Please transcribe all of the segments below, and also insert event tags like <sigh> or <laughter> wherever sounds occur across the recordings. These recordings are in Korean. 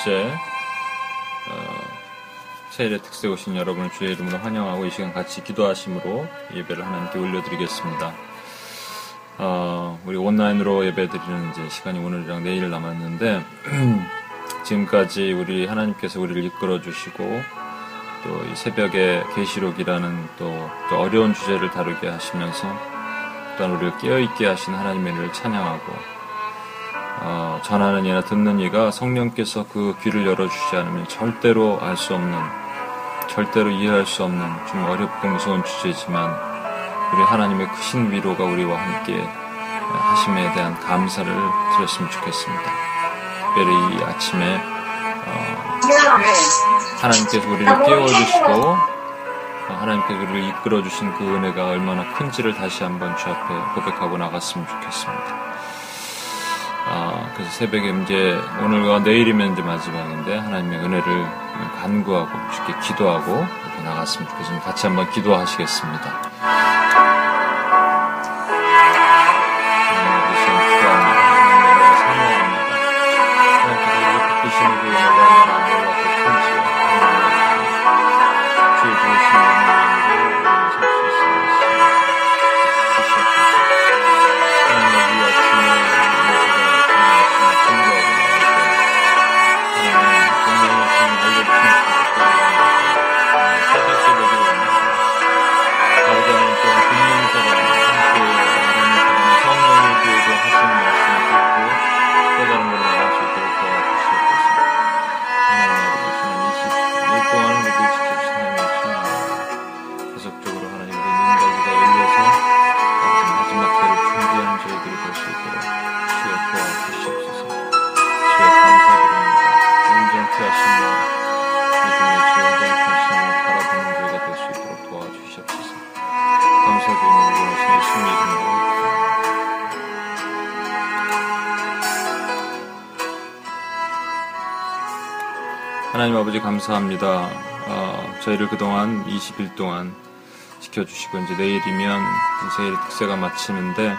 번째 어, 세일의 특세 오신 여러분을 주의 이름으로 환영하고 이 시간 같이 기도하심으로 예배를 하나님께 올려드리겠습니다. 어, 우리 온라인으로 예배드리는 이제 시간이 오늘이랑 내일 남았는데 <clears throat> 지금까지 우리 하나님께서 우리를 이끌어 주시고 또이 새벽에 계시록이라는 또, 또 어려운 주제를 다루게 하시면서 또한 우리를 깨어있게 하신 하나님의 를 찬양하고 어, 전하는 이나 듣는 이가 성령께서 그 귀를 열어주지 않으면 절대로 알 수 없는 절대로 이해할 수 없는 좀 어렵고 무서운 주제지만 우리 하나님의 크신 위로가 우리와 함께 하심에 대한 감사를 드렸으면 좋겠습니다. 특별히 이 아침에 어, 하나님께서 우리를 깨워주시고 하나님께서 우리를 이끌어주신 그 은혜가 얼마나 큰지를 다시 한번 주 앞에 고백하고 나갔으면 좋겠습니다. 아, 그래서 새벽에 이제 오늘과 내일이면 이제 마지막인데 하나님의 은혜를 간구하고 쉽게 기도하고 이렇게 나갔으면 좋겠습니다. 같이 한번 기도하시겠습니다. 하나님 아버지 감사합니다. 어, 저희를 그동안 20일 동안 지켜주시고 이제 내일이면 세일 특세가 마치는데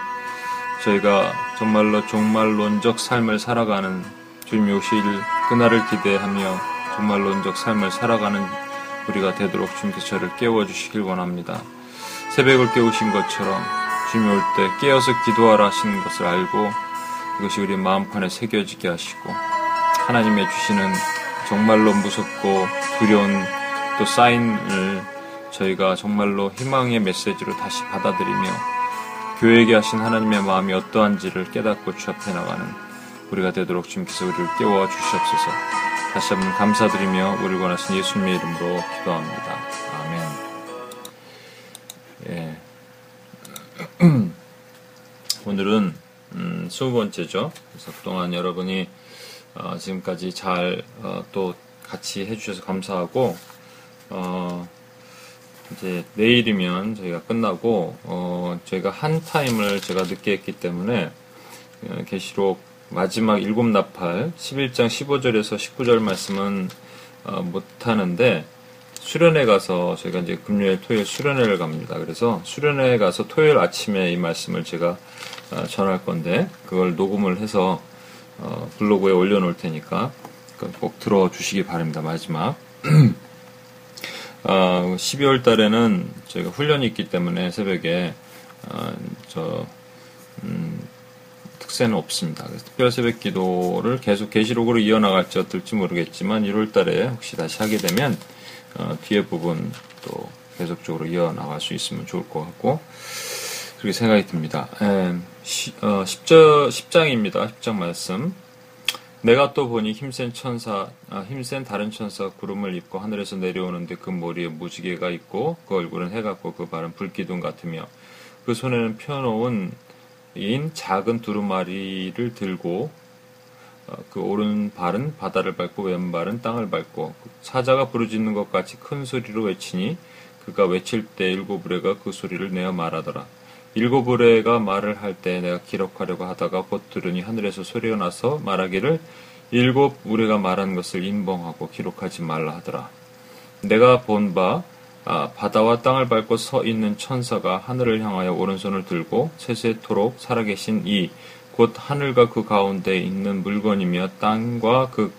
저희가 정말로 종말론적 삶을 살아가는 주님이 오실 그날을 기대하며 종말론적 삶을 살아가는 우리가 되도록 주님께서 저를 깨워주시길 원합니다. 새벽을 깨우신 것처럼 주님이 올 때 깨어서 기도하라 하시는 것을 알고 이것이 우리 마음판에 새겨지게 하시고 하나님의 주시는 정말로 무섭고 두려운 또 사인을 저희가 정말로 희망의 메시지로 다시 받아들이며 교회에게 하신 하나님의 마음이 어떠한지를 깨닫고 주 앞에 나가는 우리가 되도록 주님께서 우리를 깨워 주시옵소서. 다시 한번 감사드리며 우리를 원하신 예수님의 이름으로 기도합니다. 아멘. 예. <clears throat> 오늘은 음, 20번째죠. 그래서 그동안 여러분이 어, 지금까지 잘또 어, 같이 해주셔서 감사하고 어, 이제 내일이면 저희가 끝나고 어, 저희가 한 타임을 제가 늦게 했기 때문에 어, 계시록 마지막 일곱 나팔 11장 15절에서 19절 말씀은 어, 못 하는데 수련회 가서 저희가 이제 금요일 토요일 수련회를 갑니다. 그래서 수련회 가서 토요일 아침에 이 말씀을 제가 어, 전할 건데 그걸 녹음을 해서 어, 블로그에 올려놓을 테니까 꼭 들어주시기 바랍니다. 마지막. <clears throat> 어, 12월 달에는 저희가 훈련이 있기 때문에 새벽에 어, 저 음, 특세는 없습니다. 특별 새벽 기도를 계속 계시록으로 이어나갈지 어떨지 모르겠지만 1월 달에 혹시 다시 하게 되면 어, 뒤에 부분 또 계속적으로 이어나갈 수 있으면 좋을 것 같고 그렇게 생각이 듭니다. 에, 시, 어, 10절, 10장입니다. 10장 말씀. 내가 또 보니 힘센 천사, 아, 힘센 다른 천사 구름을 입고 하늘에서 내려오는데 그 머리에 무지개가 있고 그 얼굴은 해 같고 그 발은 불기둥 같으며 그 손에는 펴놓은 인 작은 두루마리를 들고 어, 그 오른발은 바다를 밟고 왼발은 땅을 밟고 사자가 부르짖는 것 같이 큰 소리로 외치니 그가 외칠 때 일곱 우레가 그 소리를 내어 말하더라. 일곱 의뢰가 말을 할 때 내가 기록하려고 하다가 곧 들으니 하늘에서 소리가 나서 말하기를 일곱 우리가 말한 것을 인봉하고 기록하지 말라 하더라. 내가 본바 아, 바다와 땅을 밟고 서 있는 천사가 하늘을 향하여 오른손을 들고 세세토록 살아계신 이 곧 하늘과 그 가운데 있는 물건이며 땅과 그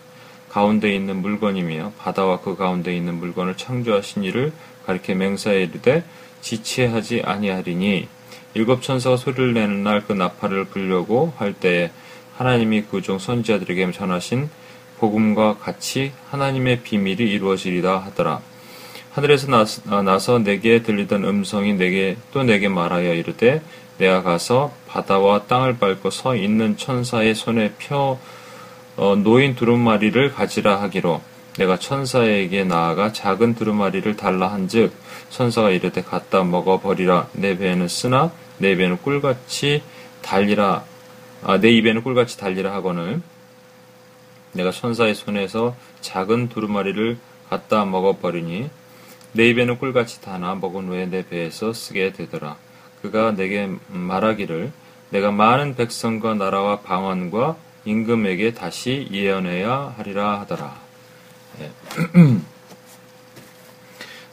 가운데 있는 물건이며 바다와 그 가운데 있는 물건을 창조하신 이를 가리켜 맹사에 이르되 지체하지 아니하리니 일곱 천사가 소리를 내는 날 그 나팔을 불려고 할 때에 하나님이 그 종 선지자들에게 전하신 복음과 같이 하나님의 비밀이 이루어지리다 하더라. 하늘에서 나서 내게 들리던 음성이 내게 또 내게 말하여 이르되 내가 가서 바다와 땅을 밟고 서 있는 천사의 손에 펴 어, 노인 두루마리를 가지라 하기로 내가 천사에게 나아가 작은 두루마리를 달라 한즉 천사가 이르되 갖다 먹어 버리라 내 배에는 쓰나 내 입에는 꿀같이 달리라 아, 내 입에는 꿀같이 달리라 하거늘 내가 천사의 손에서 작은 두루마리를 갖다 먹어버리니 내 입에는 꿀같이 다나 먹은 후에 내 배에서 쓰게 되더라. 그가 내게 말하기를 내가 많은 백성과 나라와 방언과 임금에게 다시 예언해야 하리라 하더라. 예. <clears throat>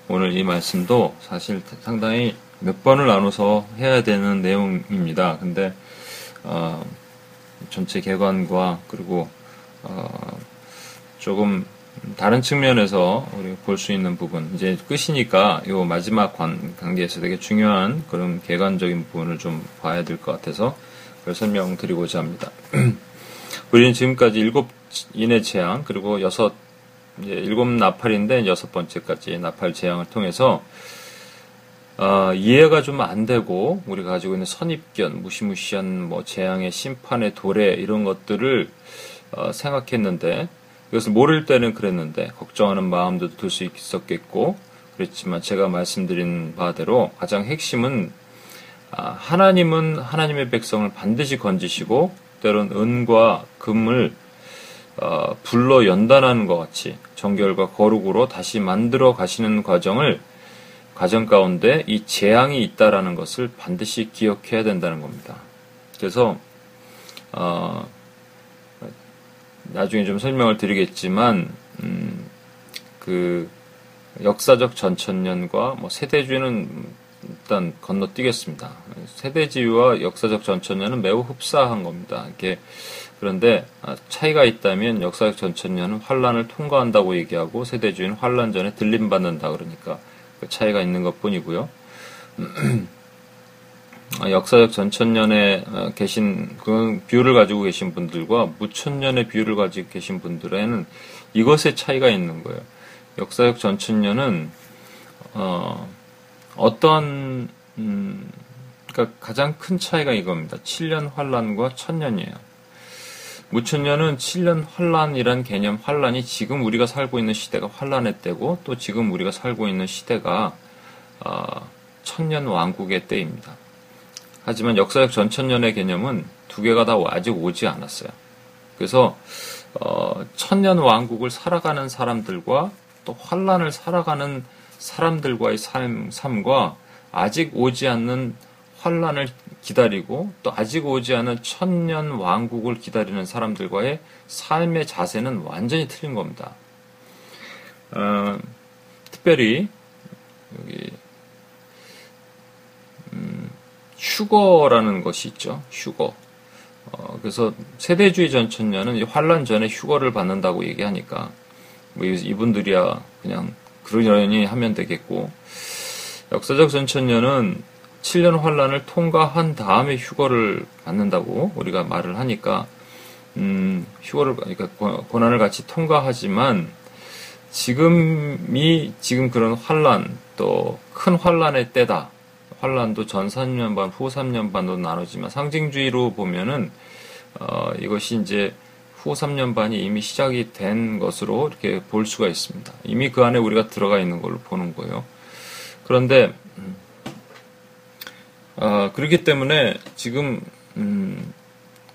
오늘 이 말씀도 사실 상당히 몇 번을 나눠서 해야 되는 내용입니다. 근데 어, 전체 개관과 그리고 어, 조금 다른 측면에서 우리가 볼 수 있는 부분 이제 끝이니까 이 마지막 관, 관계에서 되게 중요한 그런 개관적인 부분을 좀 봐야 될 것 같아서 그걸 설명드리고자 합니다. <clears throat> 우리는 지금까지 일곱 인의 재앙 그리고 여섯 이제 일곱 나팔인데 여섯 번째까지 나팔 재앙을 통해서 어, 이해가 좀 안 되고 우리가 가지고 있는 선입견, 무시무시한 뭐 재앙의 심판의 도래 이런 것들을 어, 생각했는데 이것을 모를 때는 그랬는데 걱정하는 마음도 들 수 있었겠고 그렇지만 제가 말씀드린 바대로 가장 핵심은 아, 하나님은 하나님의 백성을 반드시 건지시고 때론 은과 금을 어, 불러 연단하는 것 같이 정결과 거룩으로 다시 만들어 가시는 과정을 과정 가운데 이 재앙이 있다라는 것을 반드시 기억해야 된다는 겁니다. 그래서 어, 나중에 좀 설명을 드리겠지만 음, 그 역사적 전천년과 뭐 세대주의는 일단 건너뛰겠습니다. 세대주의와 역사적 전천년은 매우 흡사한 겁니다. 이게 그런데 아, 차이가 있다면 역사적 전천년은 환란을 통과한다고 얘기하고 세대주의는 환란 전에 들림받는다 그러니까 그 차이가 있는 것 뿐이고요. <clears throat> 아, 역사적 전천년에 어, 계신 그 비율을 가지고 계신 분들과 무천년의 비율을 가지고 계신 분들에는 이것의 차이가 있는 거예요. 역사적 전천년은 어, 어떤 음, 그러니까 가장 큰 차이가 이겁니다. 7년 환란과 천년이에요. 무천년은 7년 환란이란 개념 환란이 지금 우리가 살고 있는 시대가 환란의 때고 또 지금 우리가 살고 있는 시대가 어, 천년 왕국의 때입니다. 하지만 역사적 전천년의 개념은 두 개가 다 아직 오지 않았어요. 그래서 어, 천년 왕국을 살아가는 사람들과 또 환란을 살아가는 사람들과의 삶, 삶과 아직 오지 않는 환란을 기다리고 또 아직 오지 않은 천년 왕국을 기다리는 사람들과의 삶의 자세는 완전히 틀린 겁니다. 어, 특별히 여기 음, 휴거라는 것이 있죠. 휴거. 어, 그래서 세대주의 전천년은 환란 전에 휴거를 받는다고 얘기하니까 뭐 이분들이야 그냥 그러려니 하면 되겠고 역사적 전천년은 7년 환란을 통과한 다음에 휴거를 받는다고 우리가 말을 하니까 음, 휴거를 그러니까 고난을 같이 통과하지만 지금이 지금 그런 환란 또 큰 환란의 때다. 환란도 전 3년 반, 후 3년 반으로 나누지만 상징주의로 보면은 어, 이것이 이제 후 3년 반이 이미 시작이 된 것으로 이렇게 볼 수가 있습니다. 이미 그 안에 우리가 들어가 있는 걸로 보는 거예요. 그런데 음, 어, 그렇기 때문에 지금 음,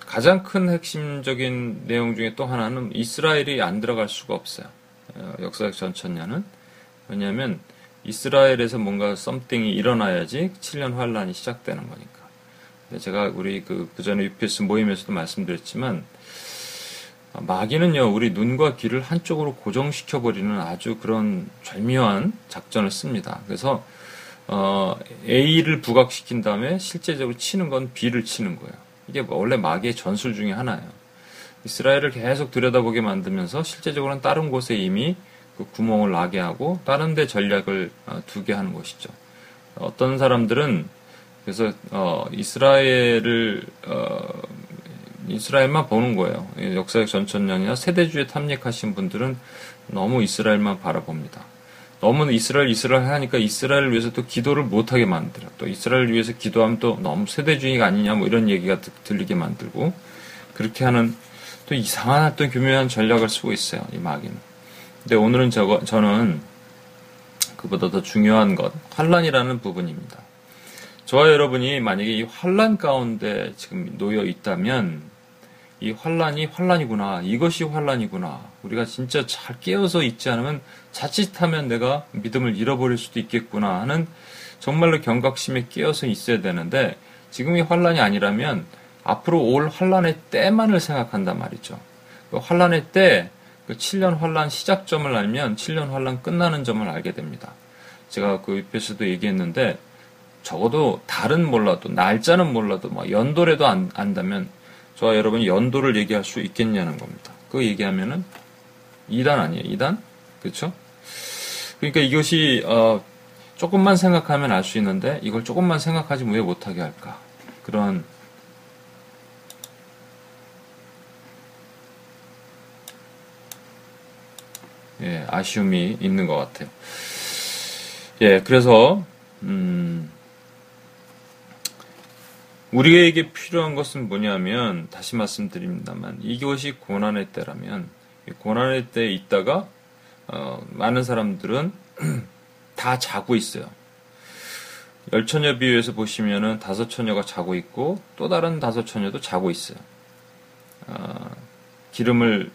가장 큰 핵심적인 내용 중에 또 하나는 이스라엘이 안 들어갈 수가 없어요. 어, 역사적 전천년은 왜냐하면 이스라엘에서 뭔가 썸띵이 일어나야지 7년 환란이 시작되는 거니까. 제가 우리 그, 그 전에 UPS 모임에서도 말씀드렸지만, 마귀는요, 우리 눈과 귀를 한쪽으로 고정시켜버리는 아주 그런 절묘한 작전을 씁니다. 그래서, 어, A를 부각시킨 다음에 실제적으로 치는 건 B를 치는 거예요. 이게 원래 마귀의 전술 중에 하나예요. 이스라엘을 계속 들여다보게 만들면서 실제적으로는 다른 곳에 이미 그 구멍을 나게 하고 다른 데 전략을 어, 두게 하는 것이죠. 어떤 사람들은 그래서 어, 이스라엘을 어, 이스라엘만 보는 거예요. 역사적 전천년이나 세대주의 탐닉하신 분들은 너무 이스라엘만 바라봅니다. 너무 이스라엘 이스라엘 하니까 이스라엘을 위해서 또 기도를 못하게 만들어. 또 이스라엘을 위해서 기도하면 또 너무 세대주의가 아니냐 뭐 이런 얘기가 들리게 만들고 그렇게 하는 또 이상한 어떤 교묘한 전략을 쓰고 있어요. 이 마귀는. 근데 오늘은 저거, 저는 그보다 더 중요한 것, 환란이라는 부분입니다. 저와 여러분이 만약에 이 환란 가운데 지금 놓여 있다면 이 환란이 환란이구나. 이것이 환란이구나. 우리가 진짜 잘 깨어서 있지 않으면 자칫하면 내가 믿음을 잃어버릴 수도 있겠구나 하는 정말로 경각심에 깨어서 있어야 되는데 지금이 환란이 아니라면 앞으로 올 환란의 때만을 생각한단 말이죠. 그 환란의 때, 그 7년 환란 시작점을 알면 7년 환란 끝나는 점을 알게 됩니다. 제가 그 옆에서도 얘기했는데 적어도 달은 몰라도 날짜는 몰라도 뭐 연도라도 안, 안다면 저와 여러분이 연도를 얘기할 수 있겠냐는 겁니다. 그거 얘기하면은 2단 아니에요? 2단? 그렇죠? 그러니까 이것이 어, 조금만 생각하면 알 수 있는데 이걸 조금만 생각하지 왜 못하게 할까? 그런 예, 아쉬움이 있는 것 같아요. 예, 그래서 음, 우리에게 필요한 것은 뭐냐면 다시 말씀드립니다만 이것이 고난의 때라면 고난의 때에 있다가 어, 많은 사람들은 <clears throat> 다 자고 있어요. 열 처녀 비유에서 보시면은 다섯 처녀가 자고 있고 또 다른 다섯 처녀도 자고 있어요. 어, 기름을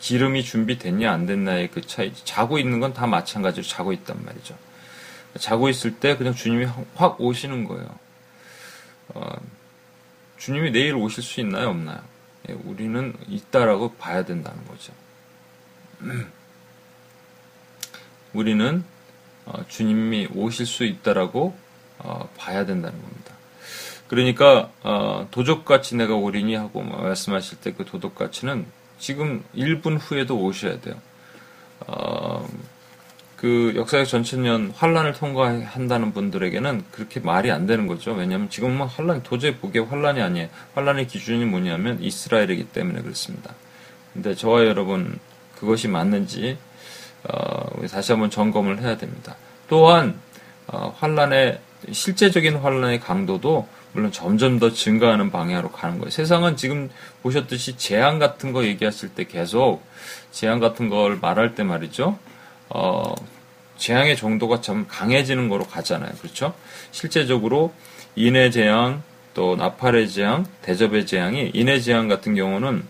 기름이 준비됐냐 안 됐냐의 그 차이. 자고 있는 건 다 마찬가지로 자고 있단 말이죠. 자고 있을 때 그냥 주님이 확 오시는 거예요. 어, 주님이 내일 오실 수 있나요, 없나요? 예, 우리는 있다라고 봐야 된다는 거죠. <clears throat> 우리는 어, 주님이 오실 수 있다라고 어, 봐야 된다는 겁니다. 그러니까 어, 도적같이 내가 오리니 하고 뭐 말씀하실 때 그 도덕가치는 지금 1분 후에도 오셔야 돼요. 어, 그 역사적 전천년 환란을 통과한다는 분들에게는 그렇게 말이 안 되는 거죠. 왜냐하면 지금은 뭐 환란 도저히 보기에 환란이 아니에요. 환란의 기준이 뭐냐면 이스라엘이기 때문에 그렇습니다. 근데 저와 여러분 그것이 맞는지 어, 다시 한번 점검을 해야 됩니다. 또한 어, 환란의 실제적인 환란의 강도도 물론 점점 더 증가하는 방향으로 가는 거예요. 세상은 지금 보셨듯이 재앙 같은 거 얘기하실 때 계속 재앙 같은 걸 말할 때 말이죠. 어, 재앙의 정도가 좀 강해지는 거로 가잖아요. 그렇죠? 실제적으로 인해 재앙, 또 나팔의 재앙, 대접의 재앙이 인해 재앙 같은 경우는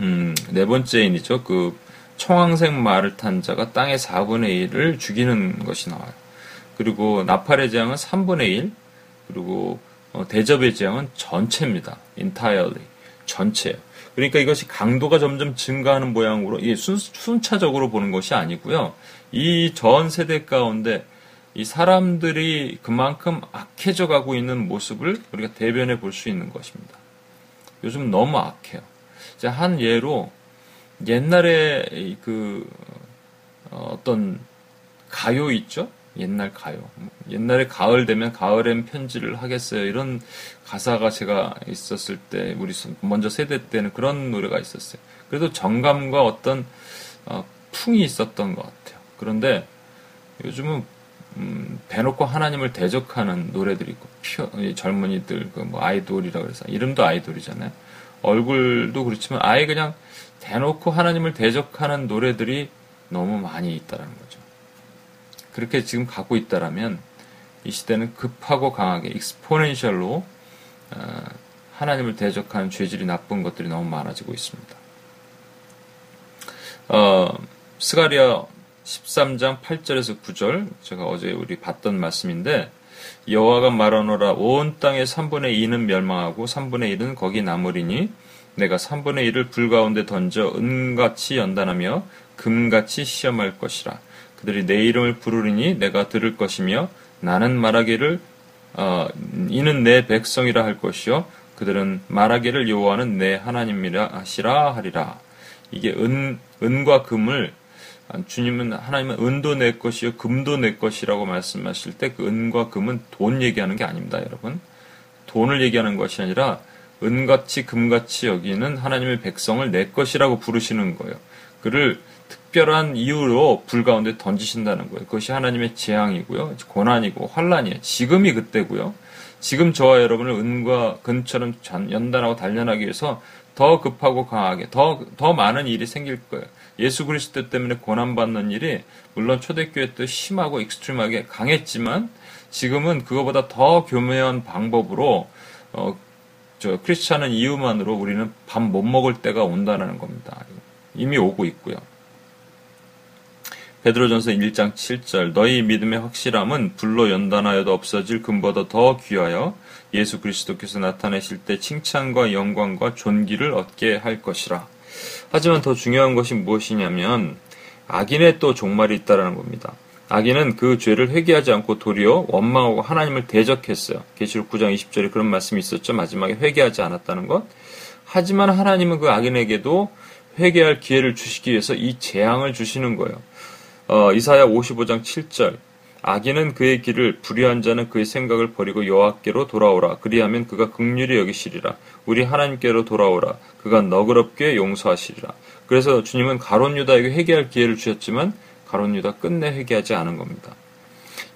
음, 네 번째 인이죠. 그 청황색 말을 탄 자가 땅의 4분의 1을 죽이는 것이 나와요. 그리고 나팔의 재앙은 3분의 1, 그리고 어, 대접의 재앙은 전체입니다. entirely. 전체예요. 그러니까 이것이 강도가 점점 증가하는 모양으로 이 순, 순차적으로 보는 것이 아니고요. 이 전 세대 가운데 이 사람들이 그만큼 악해져 가고 있는 모습을 우리가 대변해 볼 수 있는 것입니다. 요즘 너무 악해요. 한 예로 옛날에 그 어, 어떤 가요 있죠? 옛날 가요. 옛날에 가을 되면 가을엔 편지를 하겠어요. 이런 가사가 제가 있었을 때 우리 먼저 세대 때는 그런 노래가 있었어요. 그래도 정감과 어떤 어, 풍이 있었던 것 같아요. 그런데 요즘은 음, 대놓고 하나님을 대적하는 노래들이 있고 피어, 젊은이들 그 뭐 아이돌이라 그래서 이름도 아이돌이잖아요. 얼굴도 그렇지만 아예 그냥 대놓고 하나님을 대적하는 노래들이 너무 많이 있다는 거죠. 그렇게 지금 가고 있다라면 이 시대는 급하고 강하게 익스포넨셜로 어, 하나님을 대적하는 죄질이 나쁜 것들이 너무 많아지고 있습니다. 어, 스가리아 13장 8절에서 9절 제가 어제 우리 봤던 말씀인데 여호와가 말하노라 온 땅의 3분의 2는 멸망하고 3분의 1은 거기 남으리니 내가 3분의 1을 불 가운데 던져 은같이 연단하며 금같이 시험할 것이라 그들이 내 이름을 부르리니 내가 들을 것이며 나는 말하기를 어, 이는 내 백성이라 할 것이요 그들은 말하기를 여호와는 내 하나님이라 하시라 하리라. 이게 은 은과 금을 주님은 하나님은 은도 내 것이요 금도 내 것이라고 말씀하실 때 그 은과 금은 돈 얘기하는 게 아닙니다, 여러분. 돈을 얘기하는 것이 아니라 은같이 금같이 여기는 하나님의 백성을 내 것이라고 부르시는 거예요. 그를 특별한 이유로 불 가운데 던지신다는 거예요. 그것이 하나님의 재앙이고요. 고난이고 환란이에요. 지금이 그때고요. 지금 저와 여러분을 은과 금처럼 연단하고 단련하기 위해서 더 급하고 강하게 더, 더 많은 일이 생길 거예요. 예수 그리스도 때문에 고난받는 일이 물론 초대교회 때 심하고 extreme하게 강했지만 지금은 그거보다 더 교묘한 방법으로 어, 저 크리스찬이란 이유만으로 우리는 밥 못 먹을 때가 온다는 겁니다. 이미 오고 있고요. 베드로전서 1장 7절 너희 믿음의 확실함은 불로 연단하여도 없어질 금보다 더 귀하여 예수 그리스도께서 나타내실 때 칭찬과 영광과 존귀를 얻게 할 것이라. 하지만 더 중요한 것이 무엇이냐면 악인의 또 종말이 있다라는 겁니다. 악인은 그 죄를 회개하지 않고 도리어 원망하고 하나님을 대적했어요. 계시록 9장 20절에 그런 말씀이 있었죠. 마지막에 회개하지 않았다는 것. 하지만 하나님은 그 악인에게도 회개할 기회를 주시기 위해서 이 재앙을 주시는 거예요. 어, 이사야 55장 7절 악인은 그의 길을 불의한 자는 그의 생각을 버리고 여호와께로 돌아오라 그리하면 그가 극률이 여기시리라 우리 하나님께로 돌아오라 그가 너그럽게 용서하시리라 그래서 주님은 가론 유다에게 회개할 기회를 주셨지만 가론 유다 끝내 회개하지 않은 겁니다.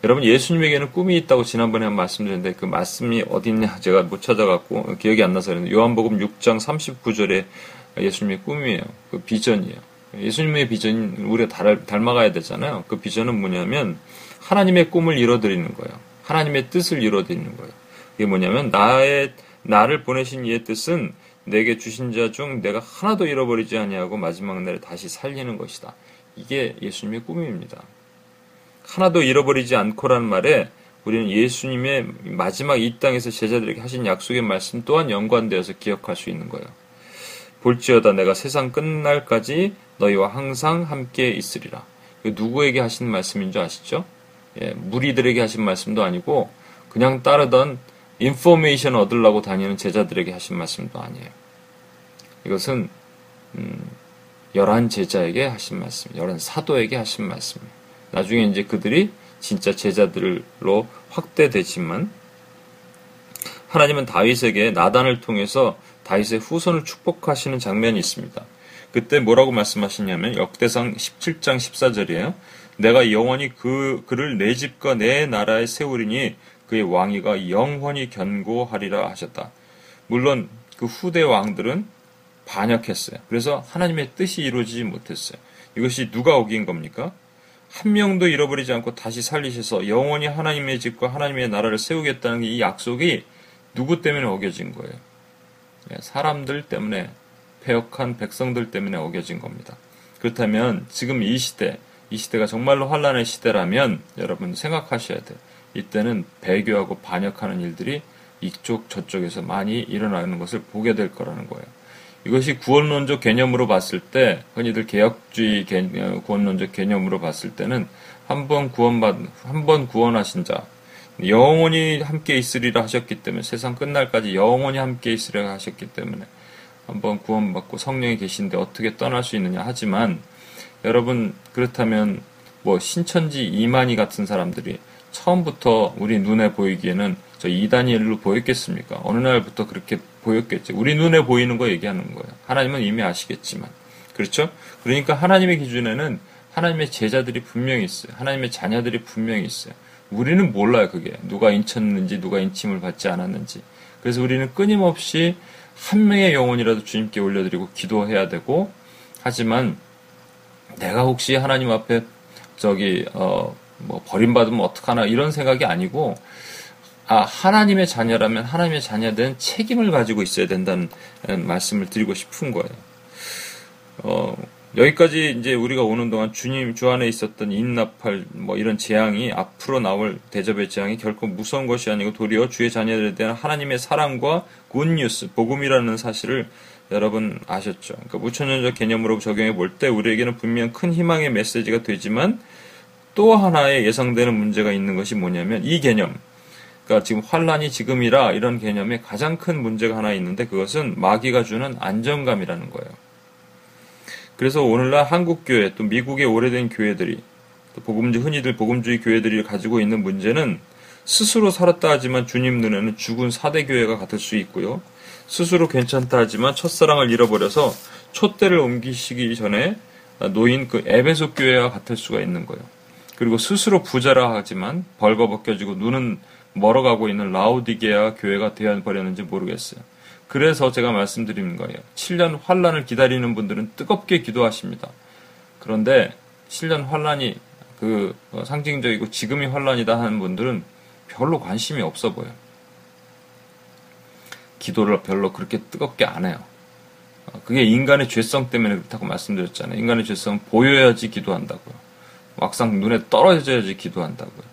여러분 예수님에게는 꿈이 있다고 지난번에 한 말씀드렸는데 그 말씀이 어딨냐 제가 못 찾아갖고 기억이 안 나서 그랬는데 요한복음 6장 39절에 예수님의 꿈이에요. 그 비전이에요. 예수님의 비전 우리가 닮, 닮아가야 되잖아요. 그 비전은 뭐냐면 하나님의 꿈을 이뤄드리는 거예요. 하나님의 뜻을 이뤄드리는 거예요. 이게 뭐냐면 나의 나를 보내신 이의 뜻은 내게 주신 자 중 내가 하나도 잃어버리지 아니하고 마지막 날에 다시 살리는 것이다. 이게 예수님의 꿈입니다. 하나도 잃어버리지 않고라는 말에 우리는 예수님의 마지막 이 땅에서 제자들에게 하신 약속의 말씀 또한 연관되어서 기억할 수 있는 거예요. 볼지어다 내가 세상 끝날까지 너희와 항상 함께 있으리라. 누구에게 하신 말씀인 줄 아시죠? 예, 무리들에게 하신 말씀도 아니고 그냥 따르던 인포메이션 얻으려고 다니는 제자들에게 하신 말씀도 아니에요. 이것은 음, 열한 제자에게 하신 말씀, 열한 사도에게 하신 말씀이에요. 나중에 이제 그들이 진짜 제자들로 확대되지만 하나님은 다윗에게 나단을 통해서 다윗의 후손을 축복하시는 장면이 있습니다. 그때 뭐라고 말씀하시냐면 역대상 17장 14절이에요. 내가 영원히 그 그를 내 집과 내 나라에 세우리니 그의 왕위가 영원히 견고하리라 하셨다. 물론 그 후대 왕들은 반역했어요. 그래서 하나님의 뜻이 이루어지지 못했어요. 이것이 누가 어긴 겁니까? 한 명도 잃어버리지 않고 다시 살리셔서 영원히 하나님의 집과 하나님의 나라를 세우겠다는 이 약속이 누구 때문에 어겨진 거예요? 예, 사람들 때문에 폐역한 백성들 때문에 어겨진 겁니다. 그렇다면 지금 이 시대, 이 시대가 정말로 환란의 시대라면 여러분 생각하셔야 돼요. 이때는 배교하고 반역하는 일들이 이쪽 저쪽에서 많이 일어나는 것을 보게 될 거라는 거예요. 이것이 구원론적 개념으로 봤을 때 흔히들 개혁주의 어, 구원론적 개념으로 봤을 때는 한 번 구원받 한 번 구원하신 자 영원히 함께 있으리라 하셨기 때문에 세상 끝날까지 영원히 함께 있으리라 하셨기 때문에 한번 구원받고 성령이 계신데 어떻게 떠날 수 있느냐 하지만 여러분 그렇다면 뭐 신천지 이만희 같은 사람들이 처음부터 우리 눈에 보이기에는 저 이다니엘로 보였겠습니까? 어느 날부터 그렇게 보였겠지. 우리 눈에 보이는 거 얘기하는 거예요. 하나님은 이미 아시겠지만. 그렇죠? 그러니까 하나님의 기준에는 하나님의 제자들이 분명히 있어요. 하나님의 자녀들이 분명히 있어요. 우리는 몰라요, 그게. 누가 인쳤는지, 누가 인침을 받지 않았는지. 그래서 우리는 끊임없이 한 명의 영혼이라도 주님께 올려드리고 기도해야 되고, 하지만 내가 혹시 하나님 앞에 저기, 어, 뭐 버림받으면 어떡하나 이런 생각이 아니고, 아, 하나님의 자녀라면 하나님의 자녀된 책임을 가지고 있어야 된다는 말씀을 드리고 싶은 거예요. 어, 여기까지 이제 우리가 오는 동안 주님 주 안에 있었던 인납할 뭐 이런 재앙이 앞으로 나올 대접의 재앙이 결코 무서운 것이 아니고 도리어 주의 자녀들에 대한 하나님의 사랑과 굿뉴스, 복음이라는 사실을 여러분 아셨죠. 그러니까 무천년적 개념으로 적용해 볼 때 우리에게는 분명 큰 희망의 메시지가 되지만 또 하나의 예상되는 문제가 있는 것이 뭐냐면 이 개념, 그러니까 지금 환란이 지금이라 이런 개념에 가장 큰 문제가 하나 있는데 그것은 마귀가 주는 안정감이라는 거예요. 그래서 오늘날 한국 교회 또 미국의 오래된 교회들이 또 복음주 흔히들 복음주의 교회들이 가지고 있는 문제는 스스로 살았다 하지만 주님 눈에는 죽은 사대 교회가 같을 수 있고요. 스스로 괜찮다 하지만 첫사랑을 잃어버려서 촛대를 옮기시기 전에 노인 그 에베소 교회와 같을 수가 있는 거예요. 그리고 스스로 부자라 하지만 벌거벗겨지고 눈은 멀어가고 있는 라우디게아 교회가 되어 버렸는지 모르겠어요. 그래서 제가 말씀드리는 거예요. 7년 환란을 기다리는 분들은 뜨겁게 기도하십니다. 그런데 7년 환란이 그 상징적이고 지금이 환란이다 하는 분들은 별로 관심이 없어 보여요. 기도를 별로 그렇게 뜨겁게 안 해요. 그게 인간의 죄성 때문에 그렇다고 말씀드렸잖아요. 인간의 죄성은 보여야지 기도한다고요. 막상 눈에 떨어져야지 기도한다고요.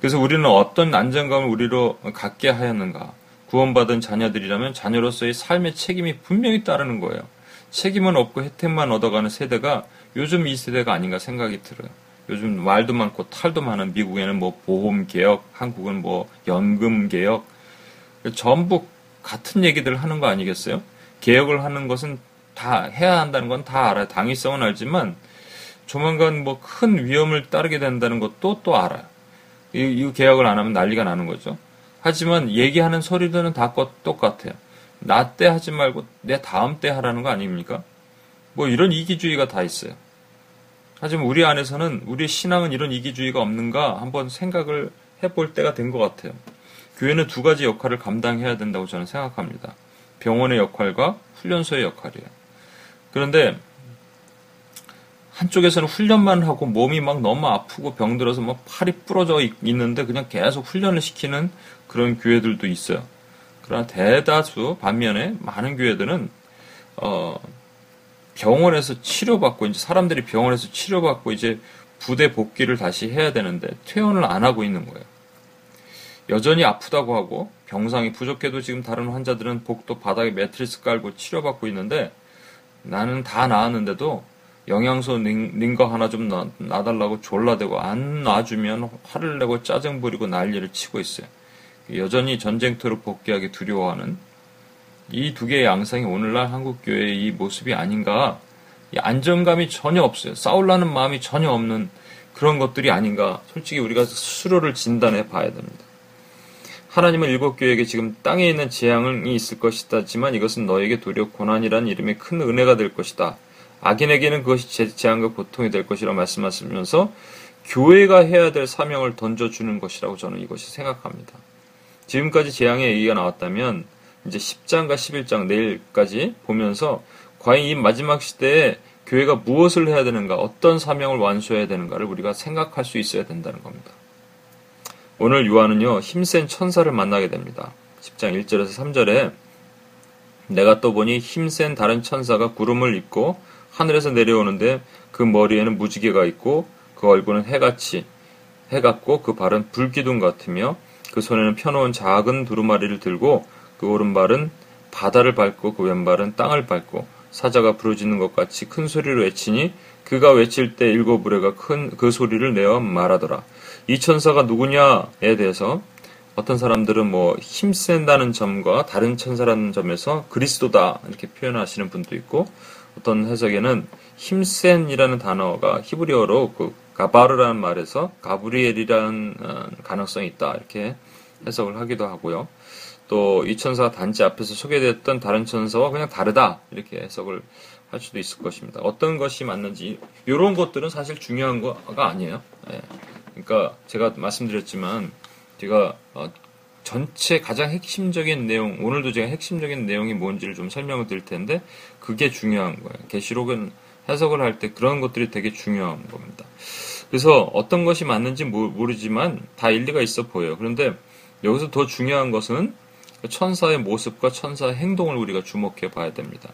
그래서 우리는 어떤 안정감을 우리로 갖게 하였는가? 구원받은 자녀들이라면 자녀로서의 삶의 책임이 분명히 따르는 거예요. 책임은 없고 혜택만 얻어가는 세대가 요즘 이 세대가 아닌가 생각이 들어요. 요즘 말도 많고 탈도 많은 미국에는 뭐 보험 개혁, 한국은 뭐 연금 개혁, 전부 같은 얘기들 하는 거 아니겠어요? 개혁을 하는 것은 다 해야 한다는 건 다 알아요. 당위성은 알지만 조만간 뭐 큰 위험을 따르게 된다는 것도 또 알아요. 이, 이 개혁을 안 하면 난리가 나는 거죠. 하지만 얘기하는 소리들은 다 똑같아요. 나 때 하지 말고 내 다음 때 하라는 거 아닙니까? 뭐 이런 이기주의가 다 있어요. 하지만 우리 안에서는 우리 신앙은 이런 이기주의가 없는가 한번 생각을 해볼 때가 된 것 같아요. 교회는 두 가지 역할을 감당해야 된다고 저는 생각합니다. 병원의 역할과 훈련소의 역할이에요. 그런데 한쪽에서는 훈련만 하고 몸이 막 너무 아프고 병들어서 막 팔이 부러져 있는데 그냥 계속 훈련을 시키는 그런 교회들도 있어요. 그러나 대다수 반면에 많은 교회들은 어 병원에서 치료받고 이제 사람들이 병원에서 치료받고 이제 부대 복귀를 다시 해야 되는데 퇴원을 안 하고 있는 거예요. 여전히 아프다고 하고 병상이 부족해도 지금 다른 환자들은 복도 바닥에 매트리스 깔고 치료받고 있는데 나는 다 나았는데도 영양소 링거 하나 좀 놔, 놔달라고 졸라대고 안 놔주면 화를 내고 짜증 부리고 난리를 치고 있어요. 여전히 전쟁터로 복귀하기 두려워하는 이 두 개의 양상이 오늘날 한국 교회의 이 모습이 아닌가 안정감이 전혀 없어요. 싸울라는 마음이 전혀 없는 그런 것들이 아닌가 솔직히 우리가 스스로를 진단해 봐야 됩니다. 하나님은 일곱 교회에게 지금 땅에 있는 재앙이 있을 것이다지만 이것은 너에게 도리어 고난이라는 이름의 큰 은혜가 될 것이다. 악인에게는 그것이 재앙과 고통이 될 것이라 말씀하시면서 교회가 해야 될 사명을 던져주는 것이라고 저는 이것이 생각합니다. 지금까지 재앙의 얘기가 나왔다면 이제 10장과 11장 내일까지 보면서 과연 이 마지막 시대에 교회가 무엇을 해야 되는가, 어떤 사명을 완수해야 되는가를 우리가 생각할 수 있어야 된다는 겁니다. 오늘 요한은요, 힘센 천사를 만나게 됩니다. 10장 1절에서 3절에 내가 또 보니 힘센 다른 천사가 구름을 입고 하늘에서 내려오는데 그 머리에는 무지개가 있고 그 얼굴은 해같이 해같고 그 발은 불기둥 같으며 그 손에는 펴놓은 작은 두루마리를 들고 그 오른발은 바다를 밟고 그 왼발은 땅을 밟고 사자가 부르짖는 것 같이 큰 소리로 외치니 그가 외칠 때 일곱 부레가 큰 그 소리를 내어 말하더라. 이 천사가 누구냐에 대해서 어떤 사람들은 뭐 힘센다는 점과 다른 천사라는 점에서 그리스도다 이렇게 표현하시는 분도 있고 어떤 해석에는 힘센이라는 단어가 히브리어로 그 가바르라는 말에서 가브리엘이라는 어, 가능성이 있다 이렇게 해석을 하기도 하고요. 또 이 천사가 단지 앞에서 소개됐던 다른 천사와 그냥 다르다 이렇게 해석을 할 수도 있을 것입니다. 어떤 것이 맞는지 이런 것들은 사실 중요한 거가 아니에요. 예. 그러니까 제가 말씀드렸지만 제가 어, 전체 가장 핵심적인 내용, 오늘도 제가 핵심적인 내용이 뭔지를 좀 설명을 드릴 텐데, 그게 중요한 거예요. 계시록은 해석을 할 때 그런 것들이 되게 중요한 겁니다. 그래서 어떤 것이 맞는지 모르지만 다 일리가 있어 보여요. 그런데 여기서 더 중요한 것은 천사의 모습과 천사의 행동을 우리가 주목해 봐야 됩니다.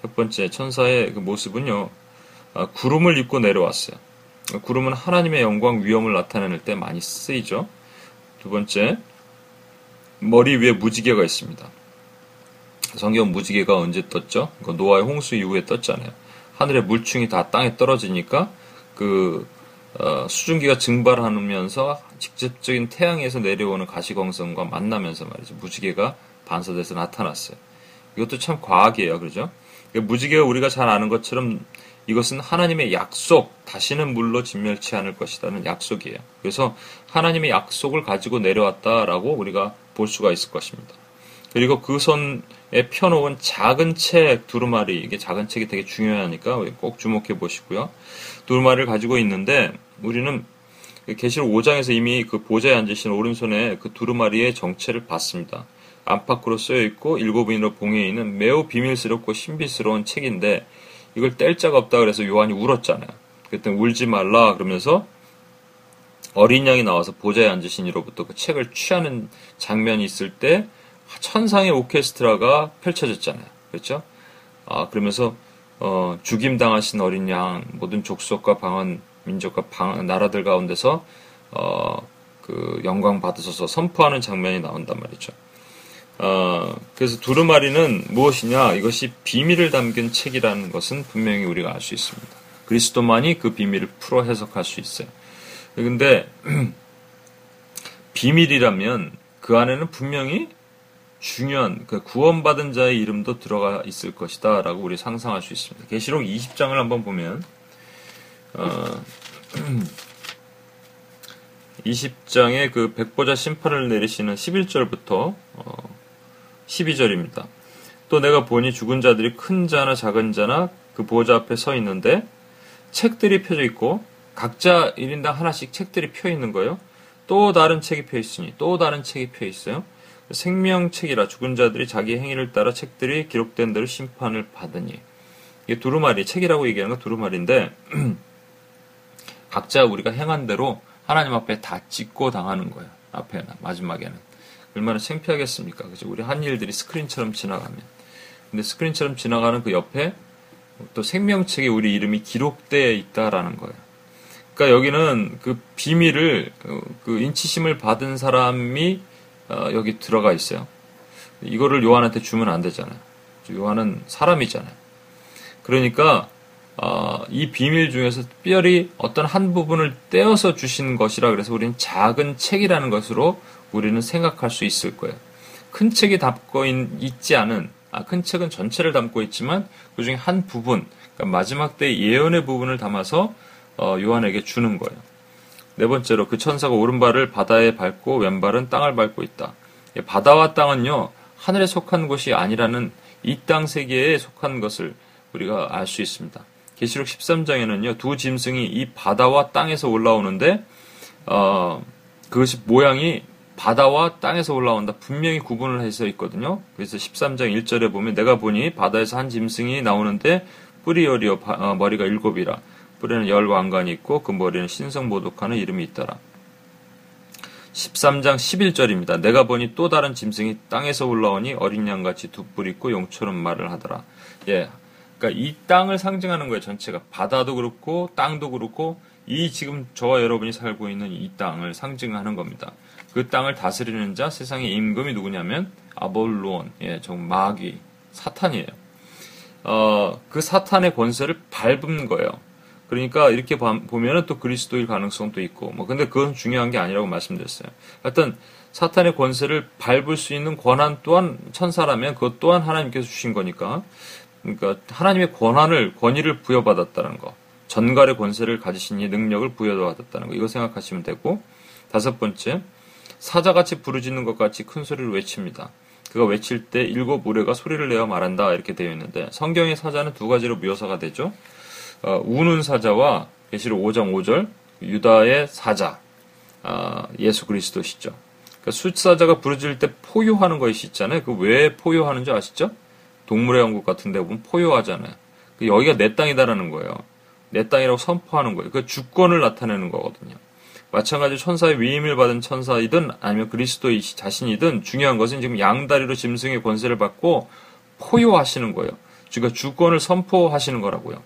첫 번째, 천사의 그 모습은요, 아, 구름을 입고 내려왔어요. 구름은 하나님의 영광, 위엄을 나타낼 때 많이 쓰이죠. 두 번째, 머리 위에 무지개가 있습니다. 성경 무지개가 언제 떴죠? 노아의 홍수 이후에 떴잖아요. 하늘의 물충이 다 땅에 떨어지니까 그 어, 수증기가 증발하면서 직접적인 태양에서 내려오는 가시광선과 만나면서 말이죠. 무지개가 반사돼서 나타났어요. 이것도 참 과학이에요. 그러죠? 그러니까 무지개가 우리가 잘 아는 것처럼 이것은 하나님의 약속, 다시는 물로 진멸치 않을 것이라는 약속이에요. 그래서 하나님의 약속을 가지고 내려왔다라고 우리가 볼 수가 있을 것입니다. 그리고 그 손에 펴놓은 작은 책 두루마리, 이게 작은 책이 되게 중요하니까 꼭 주목해 보시고요. 두루마리를 가지고 있는데 우리는 계시록 5장에서 이미 그 보좌에 앉으신 오른손에 그 두루마리의 정체를 봤습니다. 안팎으로 쓰여 있고 일곱 인으로 봉해 있는 매우 비밀스럽고 신비스러운 책인데 이걸 뗄 자가 없다 그래서 요한이 울었잖아요. 그때 울지 말라 그러면서 어린 양이 나와서 보좌에 앉으신 이로부터 그 책을 취하는 장면이 있을 때 천상의 오케스트라가 펼쳐졌잖아요. 그렇죠? 아 그러면서 어, 죽임 당하신 어린 양 모든 족속과 방언 민족과 방, 나라들 가운데서 어, 그 영광 받으셔서 선포하는 장면이 나온단 말이죠. 어, 그래서 두루마리는 무엇이냐? 이것이 비밀을 담긴 책이라는 것은 분명히 우리가 알 수 있습니다. 그리스도만이 그 비밀을 풀어 해석할 수 있어요. 근데 <clears throat> 비밀이라면 그 안에는 분명히 중요한 그 구원받은 자의 이름도 들어가 있을 것이다라고 우리 상상할 수 있습니다. 계시록 20장을 한번 보면 어, <clears throat> 20장에 그 백보자 심판을 내리시는 11절부터 어, 12절입니다. 또 내가 보니 죽은 자들이 큰 자나 작은 자나 그 보좌 앞에 서 있는데 책들이 펴져 있고 각자 1인당 하나씩 책들이 펴 있는 거예요. 또 다른 책이 펴 있으니 또 다른 책이 펴 있어요. 생명책이라 죽은 자들이 자기 행위를 따라 책들이 기록된 대로 심판을 받으니 이게 두루마리 책이라고 얘기하는 거 두루마리인데 <clears throat> 각자 우리가 행한 대로 하나님 앞에 다 찍고 당하는 거예요. 앞에는 마지막에는 얼마나 창피하겠습니까? 그죠? 우리 한 일들이 스크린처럼 지나가면. 근데 스크린처럼 지나가는 그 옆에 또 생명책에 우리 이름이 기록되어 있다라는 거예요. 그러니까 여기는 그 비밀을 어, 그 인치심을 받은 사람이 어, 여기 들어가 있어요. 이거를 요한한테 주면 안 되잖아요. 요한은 사람이잖아요. 그러니까 어, 이 비밀 중에서 특별히 어떤 한 부분을 떼어서 주신 것이라 그래서 우리는 작은 책이라는 것으로 우리는 생각할 수 있을 거예요. 큰 책이 담고 있, 지 않은 아, 큰 책은 전체를 담고 있지만 그 중에 한 부분, 그러니까 마지막 때 예언의 부분을 담아서 어, 요한에게 주는 거예요. 네 번째로 그 천사가 오른발을 바다에 밟고 왼발은 땅을 밟고 있다. 예, 바다와 땅은요 하늘에 속한 곳이 아니라는 이 땅 세계에 속한 것을 우리가 알 수 있습니다. 계시록 13장에는요 두 짐승이 이 바다와 땅에서 올라오는데 어, 그것이 모양이 바다와 땅에서 올라온다. 분명히 구분을 해서 있거든요. 그래서 13장 1절에 보면 내가 보니 바다에서 한 짐승이 나오는데 뿌리 열이어 어, 머리가 일곱이라. 뿌리는 열 왕관이 있고 그 머리는 신성 모독하는 이름이 있더라. 13장 11절입니다. 내가 보니 또 다른 짐승이 땅에서 올라오니 어린 양같이 두 뿔 있고 용처럼 말을 하더라. 예. 그러니까 이 땅을 상징하는 거예요, 전체가. 바다도 그렇고 땅도 그렇고 이 지금 저와 여러분이 살고 있는 이 땅을 상징하는 겁니다. 그 땅을 다스리는 자 세상의 임금이 누구냐면 아볼론, 예, 정 마귀, 사탄이에요. 어, 그 사탄의 권세를 밟은 거예요. 그러니까 이렇게 보면은 또 그리스도일 가능성도 있고, 뭐 근데 그건 중요한 게 아니라고 말씀드렸어요. 하여튼 사탄의 권세를 밟을 수 있는 권한 또한 천사라면 그것 또한 하나님께서 주신 거니까, 그러니까 하나님의 권한을 권위를 부여받았다는 거, 전갈의 권세를 가지신 이 능력을 부여받았다는 거, 이거 생각하시면 되고 다섯 번째 사자같이 부르짖는 것 같이 큰 소리를 외칩니다. 그가 외칠 때 일곱 우레가 소리를 내어 말한다 이렇게 되어 있는데 성경의 사자는 두 가지로 묘사가 되죠. 어, 우는 사자와 계시록 5장 5절 유다의 사자 어, 예수 그리스도시죠. 그러니까 숫사자가 부르짖을 때 포효하는 것이 있잖아요. 그 왜 포효하는 줄 아시죠? 동물의 왕국 같은 데 보면 포효하잖아요. 그 여기가 내 땅이다라는 거예요. 내 땅이라고 선포하는 거예요. 그 주권을 나타내는 거거든요. 마찬가지로 천사의 위임을 받은 천사이든 아니면 그리스도의 자신이든 중요한 것은 지금 양다리로 짐승의 권세를 받고 포효하시는 거예요. 그러니까 주권을 선포하시는 거라고요.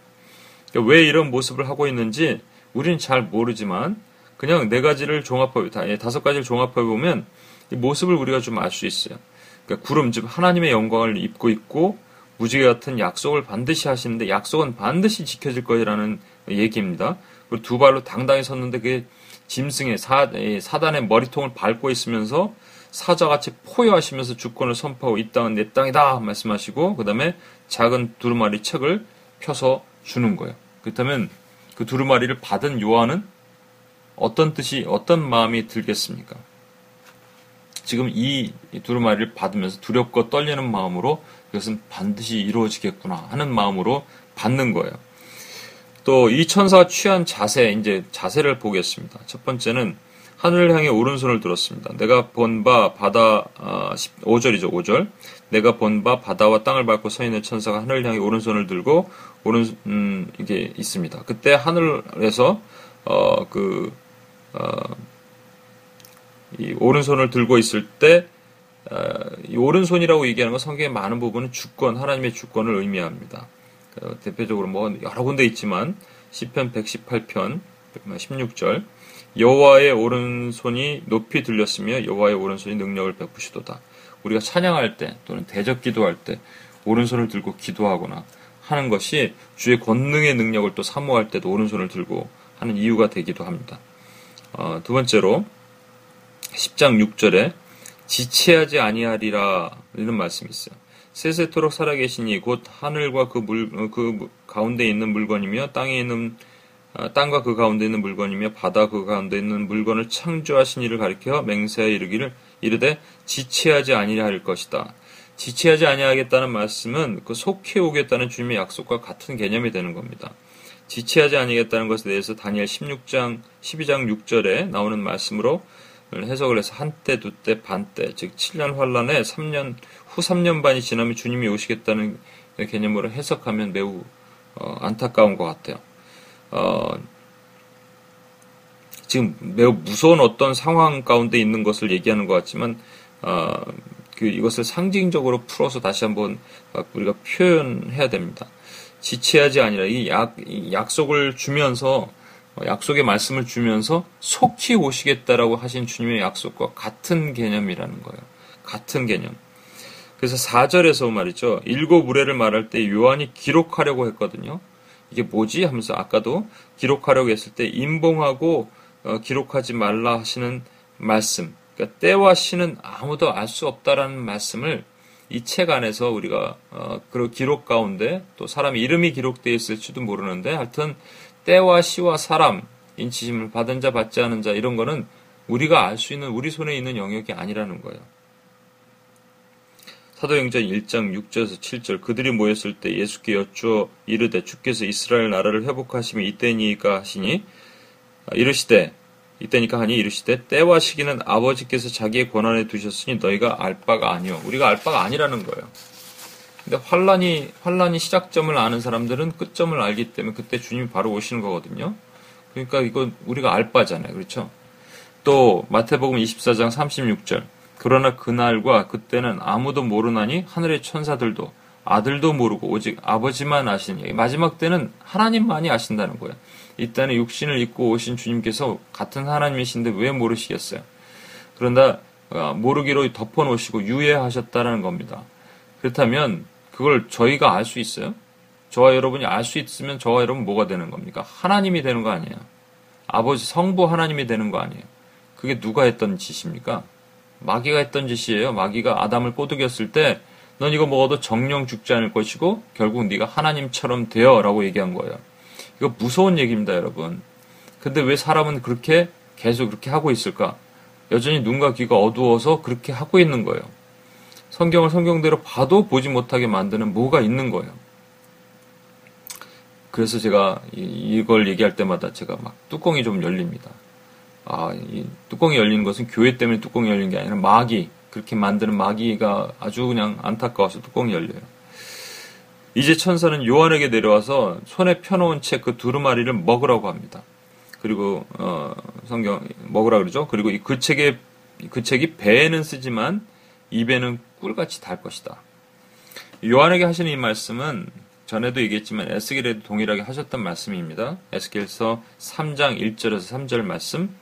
그러니까 왜 이런 모습을 하고 있는지 우리는 잘 모르지만 그냥 네 가지를 종합해 예, 다섯 가지를 종합해 보면 이 모습을 우리가 좀 알 수 있어요. 그러니까 구름 즉 하나님의 영광을 입고 있고 무지개 같은 약속을 반드시 하시는데 약속은 반드시 지켜질 거라는 얘기입니다. 그리고 두 발로 당당히 섰는데 그게 짐승의 사, 사단의 머리통을 밟고 있으면서 사자같이 포효하시면서 주권을 선포하고 이 땅은 내 땅이다 말씀하시고 그 다음에 작은 두루마리 책을 펴서 주는 거예요. 그렇다면 그 두루마리를 받은 요한은 어떤 뜻이 어떤 마음이 들겠습니까? 지금 이 두루마리를 받으면서 두렵고 떨리는 마음으로 이것은 반드시 이루어지겠구나 하는 마음으로 받는 거예요. 또 이 천사가 취한 자세, 이제 자세를 보겠습니다. 첫 번째는 하늘을 향해 오른손을 들었습니다. 내가 본 바 바다 아, 5절이죠. 5절. 내가 본 바 바다와 땅을 밟고 서 있는 천사가 하늘을 향해 오른손을 들고 오른 음, 이게 있습니다. 그때 하늘에서 어 그 어, 이 오른손을 들고 있을 때, 어, 이 오른손이라고 얘기하는 건 성경의 많은 부분은 주권, 하나님의 주권을 의미합니다. 그 대표적으로 뭐 여러 군데 있지만, 10편 118편 16절, 여호와의 오른손이 높이 들렸으며 여호와의 오른손이 능력을 베푸시도다. 우리가 찬양할 때 또는 대적 기도할 때 오른손을 들고 기도하거나 하는 것이 주의 권능의 능력을 또 사모할 때도 오른손을 들고 하는 이유가 되기도 합니다. 어, 두 번째로 10장 6절에 지체하지 아니하리라 이런 말씀이 있어요. 세세토록 살아계시니 곧 하늘과 그 물, 어, 그 가운데 있는 물건이며 땅에 있는 아, 땅과 그 가운데 있는 물건이며 바다 그 가운데 있는 물건을 창조하신 이를 가리켜 맹세하여 이르기를 이르되 지체하지 아니할 것이다. 지체하지 아니하겠다는 말씀은 그 속해 오겠다는 주님의 약속과 같은 개념이 되는 겁니다. 지체하지 아니겠다는 것에 대해서 다니엘 16장 12장 6절에 나오는 말씀으로 해석을 해서 한때, 두때, 반때, 즉 7년 환란에 3년 후 3년 반이 지나면 주님이 오시겠다는 개념으로 해석하면 매우 어, 안타까운 것 같아요. 어, 지금 매우 무서운 어떤 상황 가운데 있는 것을 얘기하는 것 같지만 어, 그 이것을 상징적으로 풀어서 다시 한번 우리가 표현해야 됩니다. 지체하지 아니라 이 약, 이 약속을 주면서 어, 약속의 말씀을 주면서 속히 오시겠다라고 하신 주님의 약속과 같은 개념이라는 거예요. 같은 개념. 그래서 4절에서 말이죠. 일곱 우레를 말할 때 요한이 기록하려고 했거든요. 이게 뭐지? 하면서 아까도 기록하려고 했을 때 임봉하고 어, 기록하지 말라 하시는 말씀. 그러니까 때와 시는 아무도 알 수 없다라는 말씀을 이 책 안에서 우리가 어, 그 기록 가운데 또 사람 이름이 기록되어 있을지도 모르는데 하여튼 때와 시와 사람, 인치심을 받은 자 받지 않은 자 이런 거는 우리가 알 수 있는 우리 손에 있는 영역이 아니라는 거예요. 사도행전 1장 6절에서 7절 그들이 모였을 때 예수께 여쭈어 이르되 주께서 이스라엘 나라를 회복하시면 이때니까 하시니 아, 이르시되 이때니까 하니 이르시되 때와 시기는 아버지께서 자기의 권한에 두셨으니 너희가 알 바가 아니요 우리가 알 바가 아니라는 거예요. 근데 환란이 환란이 시작점을 아는 사람들은 끝점을 알기 때문에 그때 주님이 바로 오시는 거거든요. 그러니까 이거 우리가 알 바잖아요. 그렇죠? 또 마태복음 24장 36절. 그러나 그날과 그때는 아무도 모르나니 하늘의 천사들도 아들도 모르고 오직 아버지만 아시니 마지막 때는 하나님만이 아신다는 거예요. 이때는 육신을 입고 오신 주님께서 같은 하나님이신데 왜 모르시겠어요? 그런다 어, 모르기로 덮어놓으시고 유예하셨다라는 겁니다. 그렇다면 그걸 저희가 알 수 있어요? 저와 여러분이 알 수 있으면 저와 여러분 뭐가 되는 겁니까? 하나님이 되는 거 아니에요. 아버지 성부 하나님이 되는 거 아니에요. 그게 누가 했던 짓입니까? 마귀가 했던 짓이에요. 마귀가 아담을 꼬드겼을 때 넌 이거 먹어도 정령 죽지 않을 것이고 결국 네가 하나님처럼 되어라고 얘기한 거예요. 이거 무서운 얘기입니다, 여러분. 근데 왜 사람은 그렇게 계속 그렇게 하고 있을까? 여전히 눈과 귀가 어두워서 그렇게 하고 있는 거예요. 성경을 성경대로 봐도 보지 못하게 만드는 뭐가 있는 거예요. 그래서 제가 이걸 얘기할 때마다 제가 막 뚜껑이 좀 열립니다. 아, 이 뚜껑이 열리는 것은 교회 때문에 뚜껑이 열린 게 아니라 마귀, 그렇게 만드는 마귀가 아주 그냥 안타까워서 뚜껑이 열려요. 이제 천사는 요한에게 내려와서 손에 펴놓은 책그 두루마리를 먹으라고 합니다. 그리고 어, 성경 먹으라 그러죠. 그리고 그 책에 그 책이 배에는 쓰지만 입에는 꿀같이 달 것이다. 요한에게 하시는 이 말씀은 전에도 얘기했지만 에스겔에도 동일하게 하셨던 말씀입니다. 에스겔서 3장 1절에서 3절 말씀.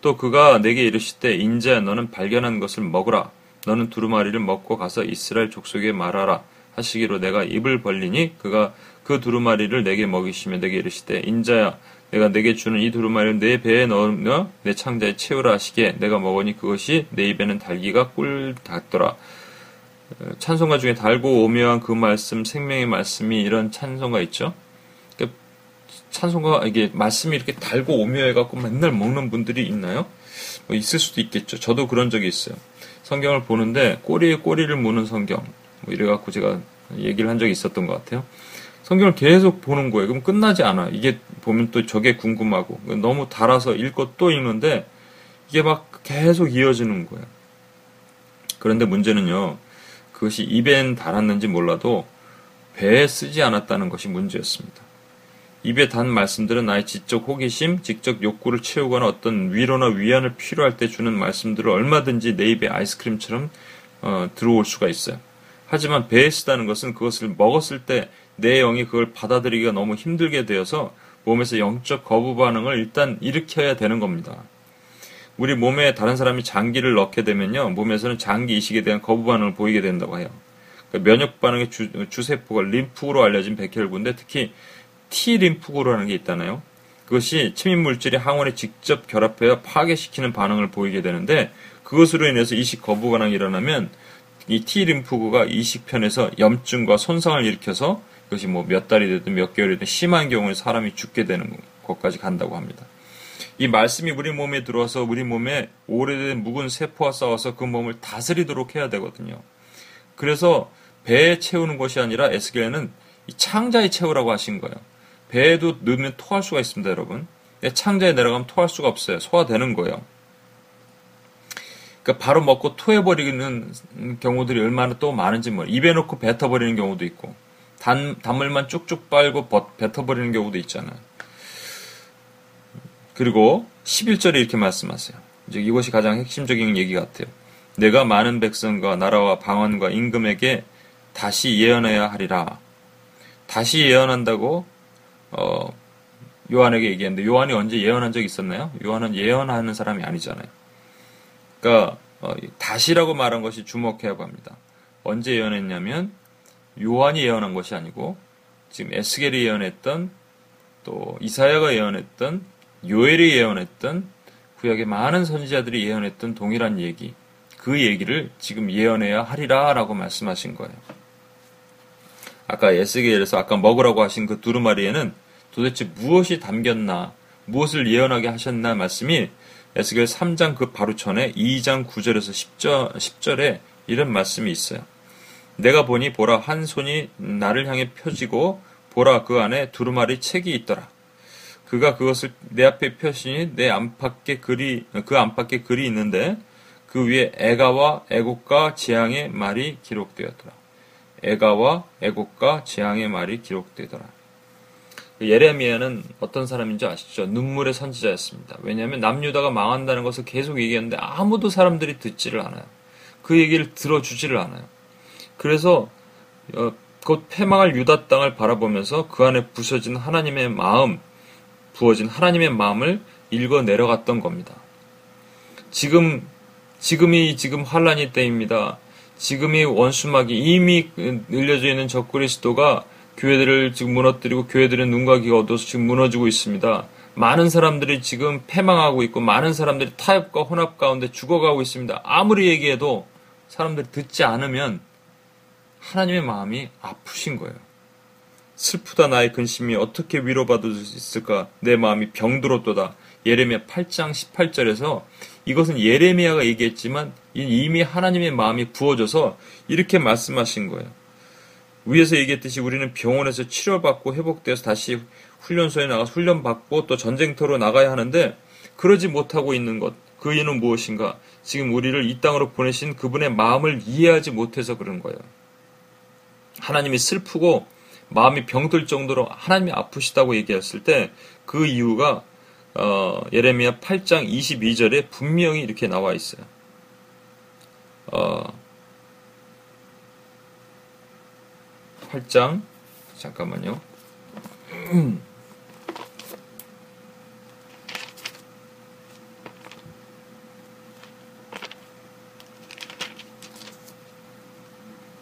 또 그가 내게 이르시되 인자야 너는 발견한 것을 먹으라. 너는 두루마리를 먹고 가서 이스라엘 족속에 말하라. 하시기로 내가 입을 벌리니 그가 그 두루마리를 내게 먹이시며 내게 이르시되 인자야 내가 내게 주는 이 두루마리를 내 배에 넣으며 내 창자에 채우라 하시기에 내가 먹으니 그것이 내 입에는 달기가 꿀 닿더라. 찬송가 중에 달고 오묘한 그 말씀, 생명의 말씀이 이런 찬송가 있죠. 그러니까 찬송가 이게 말씀이 이렇게 달고 오묘해갖고 맨날 먹는 분들이 있나요? 뭐 있을 수도 있겠죠. 저도 그런 적이 있어요. 성경을 보는데 꼬리에 꼬리를 무는 성경 뭐 이래갖고 제가 얘기를 한 적이 있었던 것 같아요. 성경을 계속 보는 거예요. 그럼 끝나지 않아. 이게 보면 또 저게 궁금하고 너무 달아서 읽고 또 읽는데 이게 막 계속 이어지는 거예요. 그런데 문제는요. 그것이 입엔 달았는지 몰라도 배에 쓰지 않았다는 것이 문제였습니다. 입에 단 말씀들은 나의 지적 호기심, 직접 욕구를 채우거나 어떤 위로나 위안을 필요할 때 주는 말씀들을 얼마든지 내 입에 아이스크림처럼 어, 들어올 수가 있어요. 하지만 배에 쓰다는 것은 그것을 먹었을 때 내 영이 그걸 받아들이기가 너무 힘들게 되어서 몸에서 영적 거부 반응을 일단 일으켜야 되는 겁니다. 우리 몸에 다른 사람이 장기를 넣게 되면요, 몸에서는 장기 이식에 대한 거부 반응을 보이게 된다고 해요. 그러니까 면역 반응의 주, 주세포가 림프구로 알려진 백혈구인데 특히 T 림프구라는 게 있잖아요. 그것이 침입 물질이 항원에 직접 결합하여 파괴시키는 반응을 보이게 되는데 그것으로 인해서 이식 거부 반응이 일어나면 이 T 림프구가 이식편에서 염증과 손상을 일으켜서 그것이 뭐 몇 달이 되든 몇 개월이 되든 심한 경우에 사람이 죽게 되는 것까지 간다고 합니다. 이 말씀이 우리 몸에 들어와서 우리 몸에 오래된 묵은 세포와 싸워서 그 몸을 다스리도록 해야 되거든요. 그래서 배에 채우는 것이 아니라 에스겔은 창자에 채우라고 하신 거예요. 배에도 넣으면 토할 수가 있습니다, 여러분. 창자에 내려가면 토할 수가 없어요. 소화되는 거예요. 그러니까 바로 먹고 토해버리는 경우들이 얼마나 또 많은지 뭐 입에 넣고 뱉어버리는 경우도 있고 단, 단물만 쭉쭉 빨고 뱉어버리는 경우도 있잖아요. 그리고 11절에 이렇게 말씀하세요. 이제 이것이 가장 핵심적인 얘기 같아요. 내가 많은 백성과 나라와 방언과 임금에게 다시 예언해야 하리라. 다시 예언한다고 어, 요한에게 얘기했는데 요한이 언제 예언한 적이 있었나요? 요한은 예언하는 사람이 아니잖아요. 그러니까 어, 다시라고 말한 것이 주목해야 합니다. 언제 예언했냐면 요한이 예언한 것이 아니고 지금 에스겔이 예언했던 또 이사야가 예언했던 요엘이 예언했던 구약의 많은 선지자들이 예언했던 동일한 얘기 그 얘기를 지금 예언해야 하리라 라고 말씀하신 거예요. 아까 에스겔에서 아까 먹으라고 하신 그 두루마리에는 도대체 무엇이 담겼나 무엇을 예언하게 하셨나 말씀이 에스겔 3장 그 바로 전에 2장 9절에서 10절, 10절에 이런 말씀이 있어요. 내가 보니 보라 한 손이 나를 향해 펴지고 보라 그 안에 두루마리 책이 있더라. 그가 그것을 내 앞에 펴시니 내 안팎에 글이 그 안팎에 글이 있는데 그 위에 애가와 애곡과 재앙의 말이 기록되었더라. 애가와 애곡과 재앙의 말이 기록되더라. 예레미야는 어떤 사람인지 아시죠? 눈물의 선지자였습니다. 왜냐하면 남유다가 망한다는 것을 계속 얘기했는데 아무도 사람들이 듣지를 않아요. 그 얘기를 들어주지를 않아요. 그래서 어, 곧 패망할 유다 땅을 바라보면서 그 안에 부서진 하나님의 마음, 부어진 하나님의 마음을 읽어 내려갔던 겁니다. 지금 지금이 지금 환란이 때입니다. 지금이 원수막이 이미 늘려져 있는 적그리스도가 교회들을 지금 무너뜨리고 교회들은 눈과 귀가 어두워서 지금 무너지고 있습니다. 많은 사람들이 지금 패망하고 있고 많은 사람들이 타협과 혼합 가운데 죽어가고 있습니다. 아무리 얘기해도 사람들이 듣지 않으면 하나님의 마음이 아프신 거예요. 슬프다 나의 근심이 어떻게 위로받을 수 있을까? 내 마음이 병들었도다. 예레미야 8장 18절에서 이것은 예레미야가 얘기했지만 이미 하나님의 마음이 부어져서 이렇게 말씀하신 거예요. 위에서 얘기했듯이 우리는 병원에서 치료받고 회복돼서 다시 훈련소에 나가 훈련받고 또 전쟁터로 나가야 하는데 그러지 못하고 있는 것. 그 이유는 무엇인가? 지금 우리를 이 땅으로 보내신 그분의 마음을 이해하지 못해서 그런 거예요. 하나님이 슬프고 마음이 병들 정도로 하나님이 아프시다고 얘기했을 때 그 이유가 어, 예레미야 8장 22절에 분명히 이렇게 나와 있어요. 어, 8장 잠깐만요. <clears throat>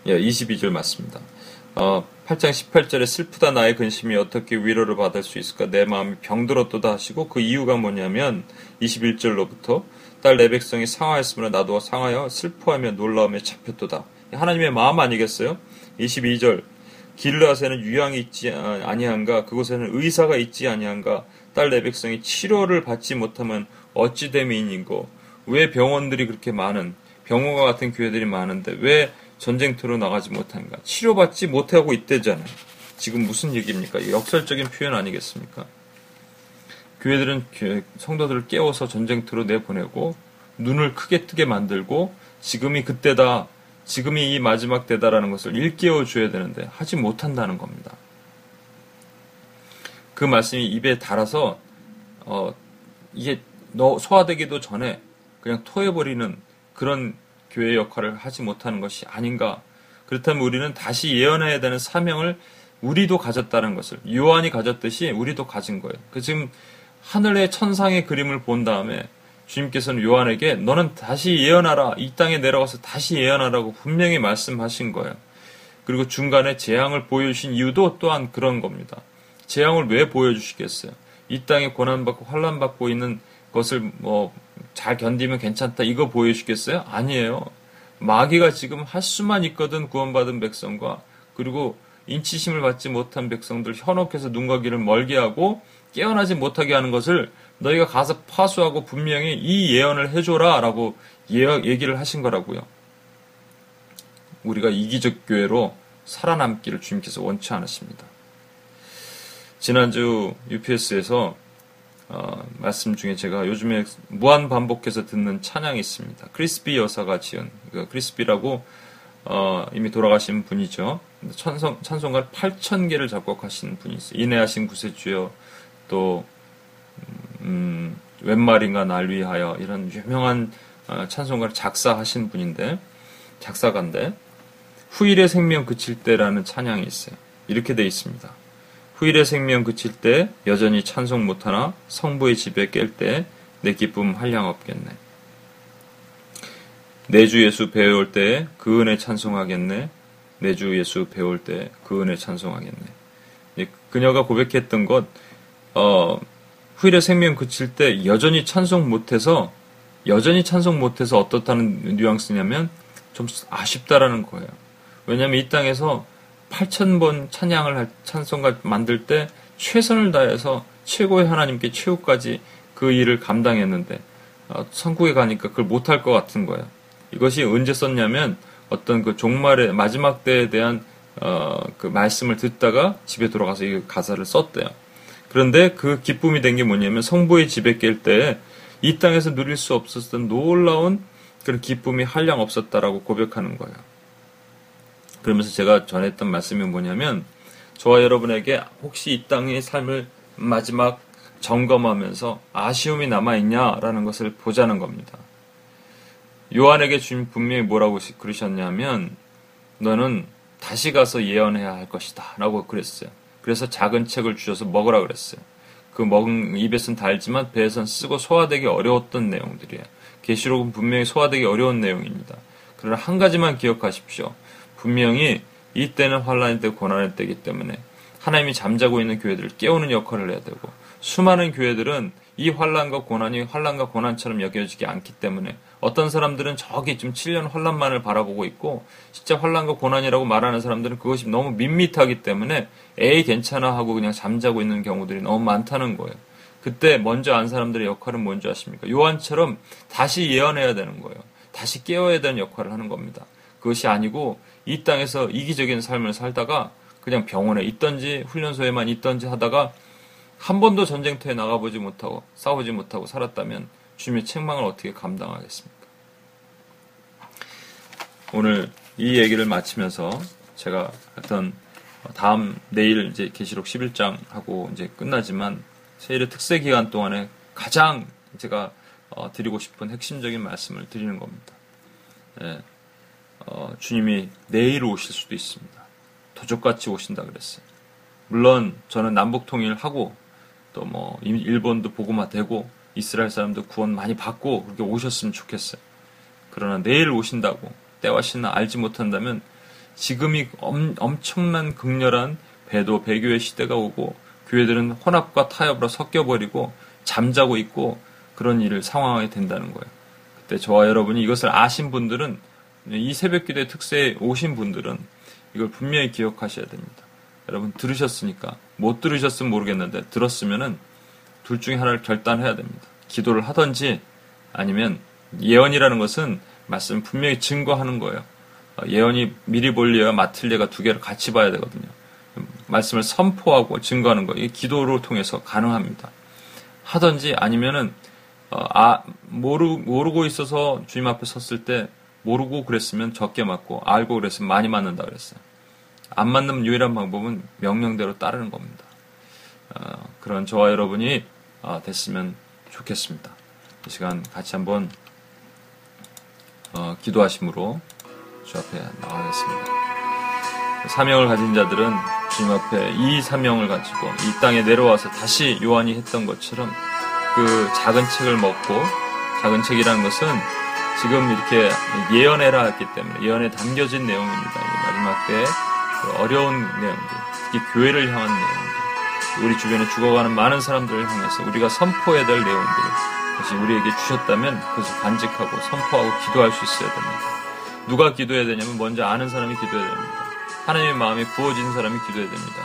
예, 22절 맞습니다. 어, 8장 18절에 슬프다 나의 근심이 어떻게 위로를 받을 수 있을까? 내 마음이 병들었도다 하시고 그 이유가 뭐냐면 21절로부터 딸 내 백성이 상하였으므로 나도 상하여 슬퍼하며 놀라움에 잡혔도다. 하나님의 마음 아니겠어요? 22절. 길르앗에는 유양이 있지 아니한가? 그곳에는 의사가 있지 아니한가? 딸 내 백성이 치료를 받지 못하면 어찌 됨이인고? 왜 병원들이 그렇게 많은 병원과 같은 교회들이 많은데 왜 전쟁터로 나가지 못한가? 치료받지 못하고 있대잖아요. 지금 무슨 얘기입니까? 역설적인 표현 아니겠습니까? 교회들은 성도들을 깨워서 전쟁터로 내보내고 눈을 크게 뜨게 만들고 지금이 그때다, 지금이 이 마지막 때다라는 것을 일깨워 줘야 되는데 하지 못한다는 겁니다. 그 말씀이 입에 달아서 어, 이게 너 소화되기도 전에 그냥 토해버리는 그런 교회 역할을 하지 못하는 것이 아닌가. 그렇다면 우리는 다시 예언해야 되는 사명을 우리도 가졌다는 것을 요한이 가졌듯이 우리도 가진 거예요. 그 지금 하늘의 천상의 그림을 본 다음에 주님께서는 요한에게 너는 다시 예언하라. 이 땅에 내려가서 다시 예언하라고 분명히 말씀하신 거예요. 그리고 중간에 재앙을 보여주신 이유도 또한 그런 겁니다. 재앙을 왜 보여주시겠어요? 이 땅에 고난받고 환란받고 있는 것을 뭐 잘 견디면 괜찮다 이거 보여주겠어요? 아니에요. 마귀가 지금 할 수만 있거든 구원받은 백성과 그리고 인치심을 받지 못한 백성들 현혹해서 눈과 귀를 멀게 하고 깨어나지 못하게 하는 것을 너희가 가서 파수하고 분명히 이 예언을 해줘라 라고 얘기를 하신 거라고요. 우리가 이기적 교회로 살아남기를 주님께서 원치 않으십니다. 지난주 UPS에서 어, 말씀 중에 제가 요즘에 무한 반복해서 듣는 찬양이 있습니다. 크리스비 여사가 지은 그 크리스비라고 어, 이미 돌아가신 분이죠. 찬송, 찬송가 8천 개를 작곡하신 분이 있어요. 인내하신 구세주여 또 음, 웬 말인가 날 위하여 이런 유명한 어, 찬송가를 작사하신 분인데 작사가인데 후일의 생명 그칠 때라는 찬양이 있어요. 이렇게 돼 있습니다. 후일의 생명 그칠 때 여전히 찬송 못하나 성부의 집에 깰 때 내 기쁨 한량 없겠네. 내 주 예수 배울 때 그 은혜 찬송하겠네. 내 주 예수 배울 때 그 은혜 찬송하겠네. 그녀가 고백했던 것, 어, 후일의 생명 그칠 때 여전히 찬송 못해서, 여전히 찬송 못해서 어떻다는 뉘앙스냐면 좀 아쉽다라는 거예요. 왜냐하면 이 땅에서 8천번 찬양을 할 찬송가 만들 때 최선을 다해서 최고의 하나님께 최후까지 그 일을 감당했는데 어, 천국에 가니까 그걸 못할 것 같은 거예요. 이것이 언제 썼냐면 어떤 그 종말의 마지막 때에 대한 어, 그 말씀을 듣다가 집에 돌아가서 이 가사를 썼대요. 그런데 그 기쁨이 된 게 뭐냐면 성부의 집에 깰 때 이 땅에서 누릴 수 없었던 놀라운 그런 기쁨이 한량 없었다라고 고백하는 거예요. 그러면서 제가 전했던 말씀이 뭐냐면 저와 여러분에게 혹시 이 땅의 삶을 마지막 점검하면서 아쉬움이 남아있냐라는 것을 보자는 겁니다. 요한에게 주님 분명히 뭐라고 그러셨냐면 너는 다시 가서 예언해야 할 것이다 라고 그랬어요. 그래서 작은 책을 주셔서 먹으라 그랬어요. 그 먹은 입에선 달지만 배에선 쓰고 소화되기 어려웠던 내용들이에요. 계시록은 분명히 소화되기 어려운 내용입니다. 그러나 한 가지만 기억하십시오. 분명히 이때는 환란의 때 고난의 때이기 때문에 하나님이 잠자고 있는 교회들을 깨우는 역할을 해야 되고 수많은 교회들은 이 환란과 고난이 환란과 고난처럼 여겨지지 않기 때문에 어떤 사람들은 저기 좀 7년 환란만을 바라보고 있고 진짜 환란과 고난이라고 말하는 사람들은 그것이 너무 밋밋하기 때문에 에이 괜찮아 하고 그냥 잠자고 있는 경우들이 너무 많다는 거예요. 그때 먼저 안 사람들의 역할은 뭔지 아십니까? 요한처럼 다시 예언해야 되는 거예요. 다시 깨워야 되는 역할을 하는 겁니다. 그것이 아니고 이 땅에서 이기적인 삶을 살다가 그냥 병원에 있던지 훈련소에만 있던지 하다가 한 번도 전쟁터에 나가보지 못하고 싸우지 못하고 살았다면 주님의 책망을 어떻게 감당하겠습니까? 오늘 이 얘기를 마치면서 제가 어떤 다음 내일 이제 계시록 11장 하고 이제 끝나지만 세일의 특세 기간 동안에 가장 제가 어, 드리고 싶은 핵심적인 말씀을 드리는 겁니다. 예. 어, 주님이 내일 오실 수도 있습니다. 도적같이 오신다 그랬어요. 물론 저는 남북 통일하고 또 뭐 일본도 보고마되고 이스라엘 사람도 구원 많이 받고 그렇게 오셨으면 좋겠어요. 그러나 내일 오신다고 때와 시나 알지 못한다면 지금이 엄, 엄청난 극렬한 배도 배교의 시대가 오고 교회들은 혼합과 타협으로 섞여버리고 잠자고 있고 그런 일을 상황하게 된다는 거예요. 그때 저와 여러분이 이것을 아신 분들은 이 새벽 기도의 특세에 오신 분들은 이걸 분명히 기억하셔야 됩니다. 여러분 들으셨으니까 못 들으셨으면 모르겠는데 들었으면은 둘 중에 하나를 결단해야 됩니다. 기도를 하든지 아니면 예언이라는 것은 말씀 분명히 증거하는 거예요. 어, 예언이 미리 볼 예와 맡을 예가 두 개를 같이 봐야 되거든요. 말씀을 선포하고 증거하는 거 이게 기도를 통해서 가능합니다. 하든지 아니면은 어, 아 모르 모르고 있어서 주님 앞에 섰을 때 모르고 그랬으면 적게 맞고 알고 그랬으면 많이 맞는다 그랬어요. 안 맞는 유일한 방법은 명령대로 따르는 겁니다. 어, 그런 저와 여러분이 어, 됐으면 좋겠습니다. 이 시간 같이 한번 어, 기도하심으로 주 앞에 나가겠습니다. 사명을 가진 자들은 주님 앞에 이 사명을 가지고 이 땅에 내려와서 다시 요한이 했던 것처럼 그 작은 책을 먹고 작은 책이라는 것은 지금 이렇게 예언해라 했기 때문에 예언에 담겨진 내용입니다. 마지막 때에 그 어려운 내용들, 특히 교회를 향한 내용들, 우리 주변에 죽어가는 많은 사람들을 향해서 우리가 선포해야 될 내용들, 것이 우리에게 주셨다면 그것을 간직하고 선포하고 기도할 수 있어야 됩니다. 누가 기도해야 되냐면 먼저 아는 사람이 기도해야 됩니다. 하나님의 마음이 부어진 사람이 기도해야 됩니다.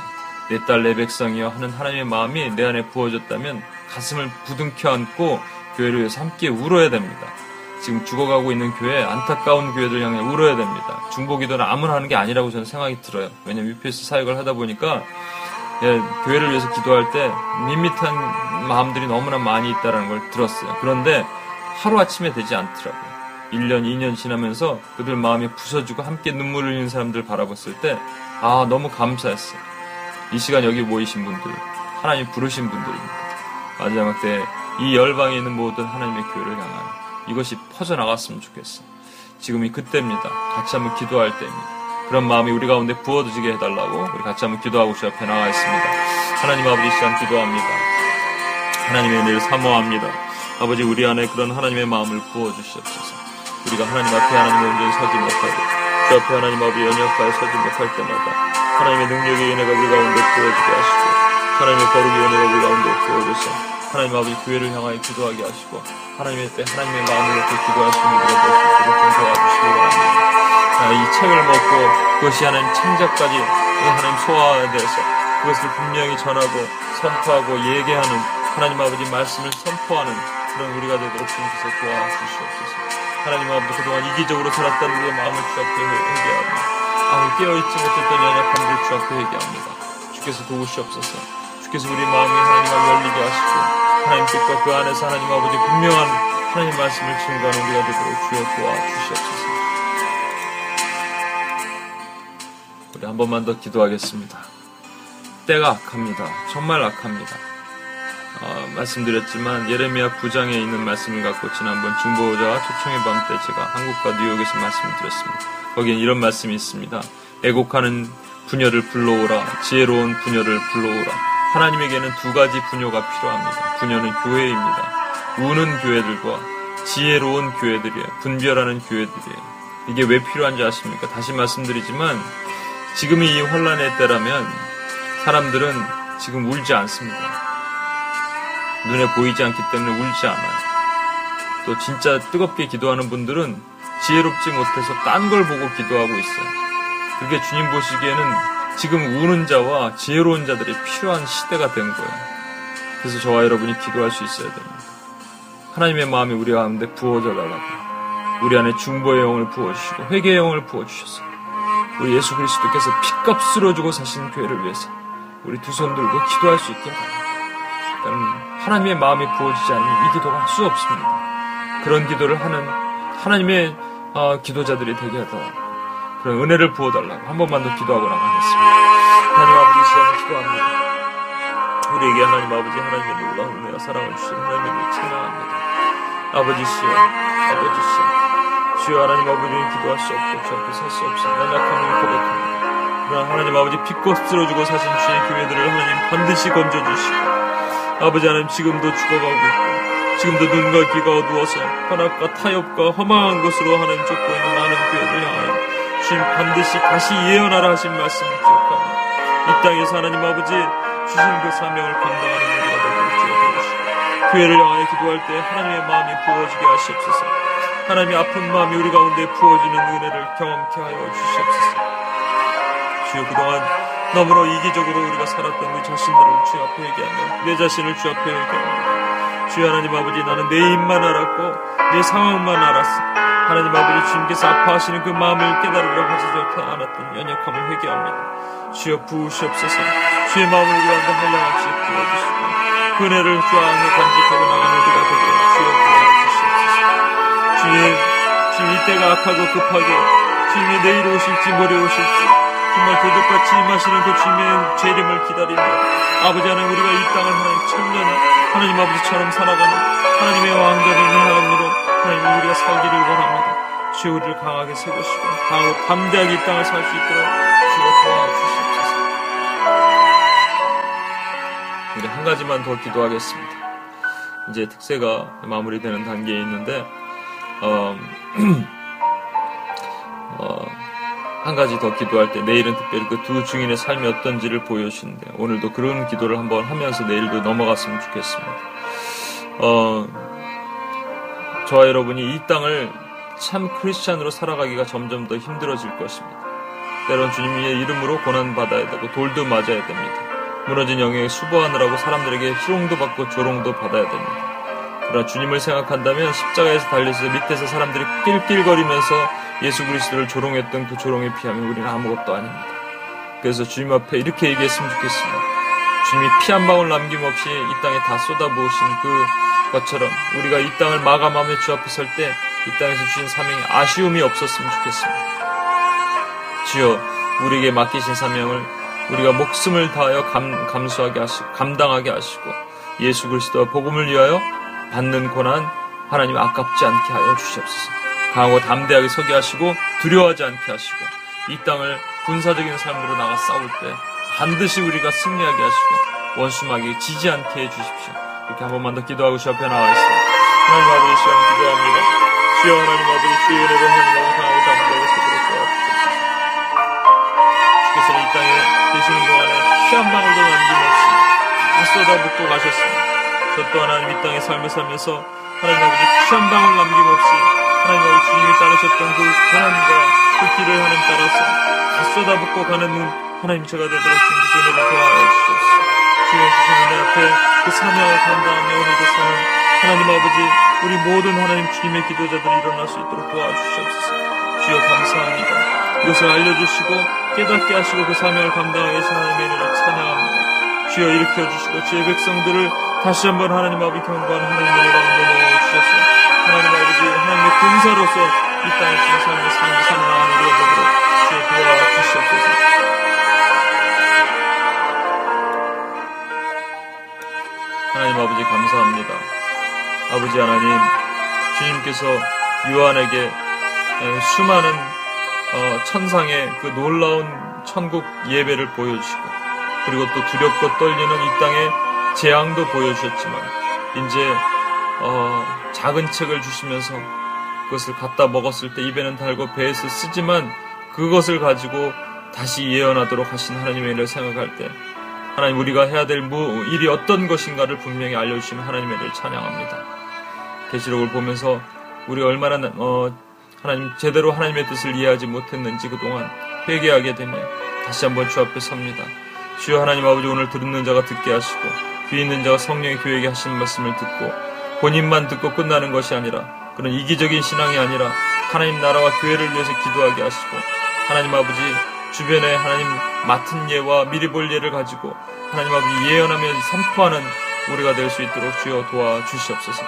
내 딸, 내 백성이여 하는 하나님의 마음이 내 안에 부어졌다면 가슴을 부둥켜 안고 교회를 위해서 함께 울어야 됩니다. 지금 죽어가고 있는 교회, 안타까운 교회들 향해 울어야 됩니다. 중보기도는 아무나 하는 게 아니라고 저는 생각이 들어요. 왜냐면 UPS 사역을 하다 보니까 예, 교회를 위해서 기도할 때 밋밋한 마음들이 너무나 많이 있다는 걸 들었어요. 그런데 하루아침에 되지 않더라고요. 1년, 2년 지나면서 그들 마음이 부서지고 함께 눈물을 흘리는 사람들 바라봤을 때, 아, 너무 감사했어요. 이 시간 여기 모이신 분들, 하나님 부르신 분들입니다. 마지막 때 이 열방에 있는 모든 하나님의 교회를 향한 이것이 퍼져나갔으면 좋겠어. 지금이 그때입니다. 같이 한번 기도할 때입니다. 그런 마음이 우리 가운데 부어지게 해달라고 우리 같이 한번 기도하고 주 앞에 나가 있습니다. 하나님 아버지 시간 기도합니다. 하나님의 은혜를 사모합니다. 아버지 우리 안에 그런 하나님의 마음을 부어주시옵소서. 우리가 하나님 앞에 하나님의 온전히 서지 못하고 주 앞에 하나님 아버지 연약하여 서지 못할 때마다 하나님의 능력의 은혜가 우리 가운데 부어지게 하시고 하나님의 거룩의 은혜가 우리 가운데 부어져서 하나님 아버지 교회를 향하여 기도하게 하시고 하나님의 때 하나님의 마음을 놓고 기도하시는 우리가 될수 있도록 도와주시기 바랍니다. 아, 이 책을 먹고 그것이 하나님 창작까지 하나님 소화에 대해서 그것을 분명히 전하고 선포하고 얘기하는 하나님 아버지 말씀을 선포하는 그런 우리가 되도록 주님께서 도와주시옵소서. 하나님 아버지 그동안 이기적으로 살았다는 우리의 마음을 주 앞에 회개합니다. 아무 깨어있지 못했던 연약함들 주 앞에 회개합니다. 주께서 도우시옵소서. 주께서 우리 마음이 하나님 앞에 열리게 하시고 하나님 뜻과 그 안에서 하나님 아버지 분명한 하나님 말씀을 증거하는 우리가 되도록 주여 도와주시옵소서. 우리 한 번만 더 기도하겠습니다. 때가 악합니다. 정말 악합니다. 어, 말씀드렸지만 예레미야 9장에 있는 말씀을 갖고 지난번 중보자와 초청의 밤 때 제가 한국과 뉴욕에서 말씀을 드렸습니다. 거기에 이런 말씀이 있습니다. 애곡하는 부녀를 불러오라. 지혜로운 부녀를 불러오라. 하나님에게는 두 가지 분녀가 필요합니다. 분녀는 교회입니다. 우는 교회들과 지혜로운 교회들이에요. 분별하는 교회들이에요. 이게 왜 필요한지 아십니까? 다시 말씀드리지만 지금이 이 혼란의 때라면 사람들은 지금 울지 않습니다. 눈에 보이지 않기 때문에 울지 않아요. 또 진짜 뜨겁게 기도하는 분들은 지혜롭지 못해서 딴 걸 보고 기도하고 있어요. 그게 주님 보시기에는 지금 우는 자와 지혜로운 자들이 필요한 시대가 된 거예요. 그래서 저와 여러분이 기도할 수 있어야 됩니다. 하나님의 마음이 우리 가운데 부어져 달라고. 우리 안에 중보의 영을 부어주시고 회개의 영을 부어주셔서 우리 예수 그리스도께서 피값으로 주고 사신 교회를 위해서 우리 두 손 들고 기도할 수 있게 바랍니다. 하나님의 마음이 부어지지 않으면 이 기도가 할 수 없습니다. 그런 기도를 하는 하나님의 어, 기도자들이 되게 하더라. 그런 은혜를 부어달라고 한 번만 더 기도하고 나가겠습니다. 하나님 아버지 시간을 기도합니다. 우리에게 하나님 아버지 하나님의 놀라운 은혜와 사랑을 주신 하나님을 찬양합니다. 아버지 시여 아버지 시여 주여 하나님 아버지는 기도할 수 없고 주 앞에 설수 없어 연약함을 고백합니다. 그러나 하나님 아버지 빛꽃 쓸어주고 사신 주의 교회들을 하나님 반드시 건져주시고 아버지 하나님 지금도 죽어가고 있고 지금도 눈과 귀가 어두워서 환악과 타협과 허망한 것으로 하나님 쫓고 있는 많은 교회들 향하여 주님 반드시 다시 예언하라 하신 말씀을 기억하며 이 땅에서 하나님 아버지 주신 그 사명을 감당하는 우리가 주여 도우시고 교회를 향하여 기도할 때 하나님의 마음이 부어지게 하시옵소서. 하나님의 아픈 마음이 우리 가운데 부어지는 은혜를 경험케 하여 주시옵소서. 주여 그동안 너무나 이기적으로 우리가 살았던 우리 자신들을 주 앞에 얘기하며 내 자신을 주 앞에 얘기하며 주여 하나님 아버지 나는 내 입만 알았고 내 상황만 알았어 하나님 아버지 주님께서 아파하시는 그 마음을 깨달으려 하지 않았던 연약함을 회개합니다. 주여 부으시옵소서. 주의 마음을 가운데 한량없이 부어주시고 그 은혜를 주 안에 간직하고 나가는 우리가 되게 주여 부어주시옵소서. 주님 주님 이때가 악하고 급하게 주님이 내일 오실지 모레 오실지 정말 도둑같이 임하시는 그 주님의 재림을 기다리며 아버지 하나님 우리가 이 땅을 하나님 천년 하나님 아버지처럼 살아가는 하나님의 왕자를 하나님으로 하나님 우리가 살기를 원합니다. 주여 우리를 강하게 세우시고 강하고 담대하게 이 땅을 살 수 있도록 주여 도와주시옵소서. 우리 한 가지만 더 기도하겠습니다. 이제 특세가 마무리되는 단계에 있는데 어, <clears throat> 어, 한 가지 더 기도할 때 내일은 특별히 그두 증인의 삶이 어떤지를 보여주시는데 오늘도 그런 기도를 한번 하면서 내일도 넘어갔으면 좋겠습니다. 어, 저와 여러분이 이 땅을 참 크리스찬으로 살아가기가 점점 더 힘들어질 것입니다. 때론 주님의 이름으로 고난받아야 되고 돌도 맞아야 됩니다. 무너진 영역에 수보하느라고 사람들에게 희롱도 받고 조롱도 받아야 됩니다. 그러나 주님을 생각한다면 십자가에서 달려서 밑에서 사람들이 낄낄거리면서 예수 그리스도를 조롱했던 그 조롱에 비하면 우리는 아무것도 아닙니다. 그래서 주님 앞에 이렇게 얘기했으면 좋겠습니다. 주님이 피 한 방울 남김없이 이 땅에 다 쏟아부으신 그 것처럼 우리가 이 땅을 마감하며 주 앞에 설 때 이 땅에서 주신 사명에 아쉬움이 없었으면 좋겠습니다. 주여 우리에게 맡기신 사명을 우리가 목숨을 다하여 감, 감수하게 하시고 감당하게 하시고 예수 그리스도와 복음을 위하여 받는 고난 하나님 아깝지 않게 하여 주시옵소서. 강하고 담대하게 서게 하시고 두려워하지 않게 하시고 이 땅을 군사적인 삶으로 나가 싸울 때 반드시 우리가 승리하게 하시고 원수막에 지지 않게 해주십시오. 이렇게 한 번만 더 기도하고 주 앞에 나와 있습니다. 하나님 아버지 시간 기도합니다. 주여 하나님 아버지 주의 은혜로 하나님하고 강하고 담대하게 서도록 도와주옵소서. 주께서는 이 땅에 계시는 동안에 피 한 방울도 남김없이 다 쏟아붓고 가셨습니다. 저 또한 하나님 이 땅에 삶을 살면서 하나님 아버지 피 한 방울 남김없이 하나님 아버지 주님이 따르셨던 그 고난과 그 길을 하나님 따라서 다 쏟아붓고 가는 하나님 제가 되도록 주님께서 은혜를 도와주시옵소서. 주신 은혜 앞에 그 사명을 감당하며 오늘도 사는 하나님 아버지 우리 모든 하나님 주님의 기도자들이 일어날 수 있도록 도와주시옵소서. 주여 감사합니다. 이것을 알려주시고 깨닫게 하시고 그 사명을 감당하게 하신 하나님의 은혜를 찬양합니다. 주여 일으켜 주시고 주의 백성들을 다시 한번 하나님 아버지 경고하는 하나님의 가운데 넣어주셨습니다. 하나님 아버지 하나님의 군사로서 이 땅에 주신 삶을 살아나가는 우리가 되도록 주여 도와주시옵소서 하나님 아버지 감사합니다. 아버지 하나님 주님께서 요한에게 수많은 어, 천상의 그 놀라운 천국 예배를 보여주시고 그리고 또 두렵고 떨리는 이 땅의 재앙도 보여주셨지만 이제 어, 작은 책을 주시면서 그것을 갖다 먹었을 때 입에는 달고 배에서 쓰지만 그것을 가지고 다시 예언하도록 하신 하나님의 일을 생각할 때 하나님 우리가 해야 될 일이 어떤 것인가를 분명히 알려주시는 하나님의 일을 찬양합니다. 계시록을 보면서 우리가 얼마나 어, 하나님 제대로 하나님의 뜻을 이해하지 못했는지 그동안 회개하게 되며 다시 한번 주 앞에 섭니다. 주여 하나님 아버지 오늘 듣는 자가 듣게 하시고 귀 있는 자가 성령의 교회에게 하시는 말씀을 듣고 본인만 듣고 끝나는 것이 아니라 그런 이기적인 신앙이 아니라 하나님 나라와 교회를 위해서 기도하게 하시고 하나님 아버지 주변에 하나님 맡은 예와 미리 볼 예를 가지고 하나님 아버지 예언하며 선포하는 우리가 될 수 있도록 주여 도와주시옵소서.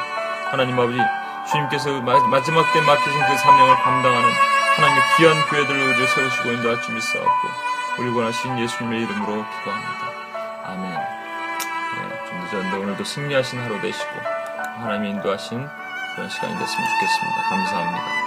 하나님 아버지 주님께서 마지막 때 맡기신 그 사명을 감당하는 하나님의 귀한 교회들을 의지해 세우시고 인도할 줄 믿사옵고 우리 원하신 예수님의 이름으로 기도합니다. 아멘. 네, 좀 늦었는데 오늘도 승리하신 하루 되시고 하나님이 인도하신 그런 시간이 됐으면 좋겠습니다. 감사합니다.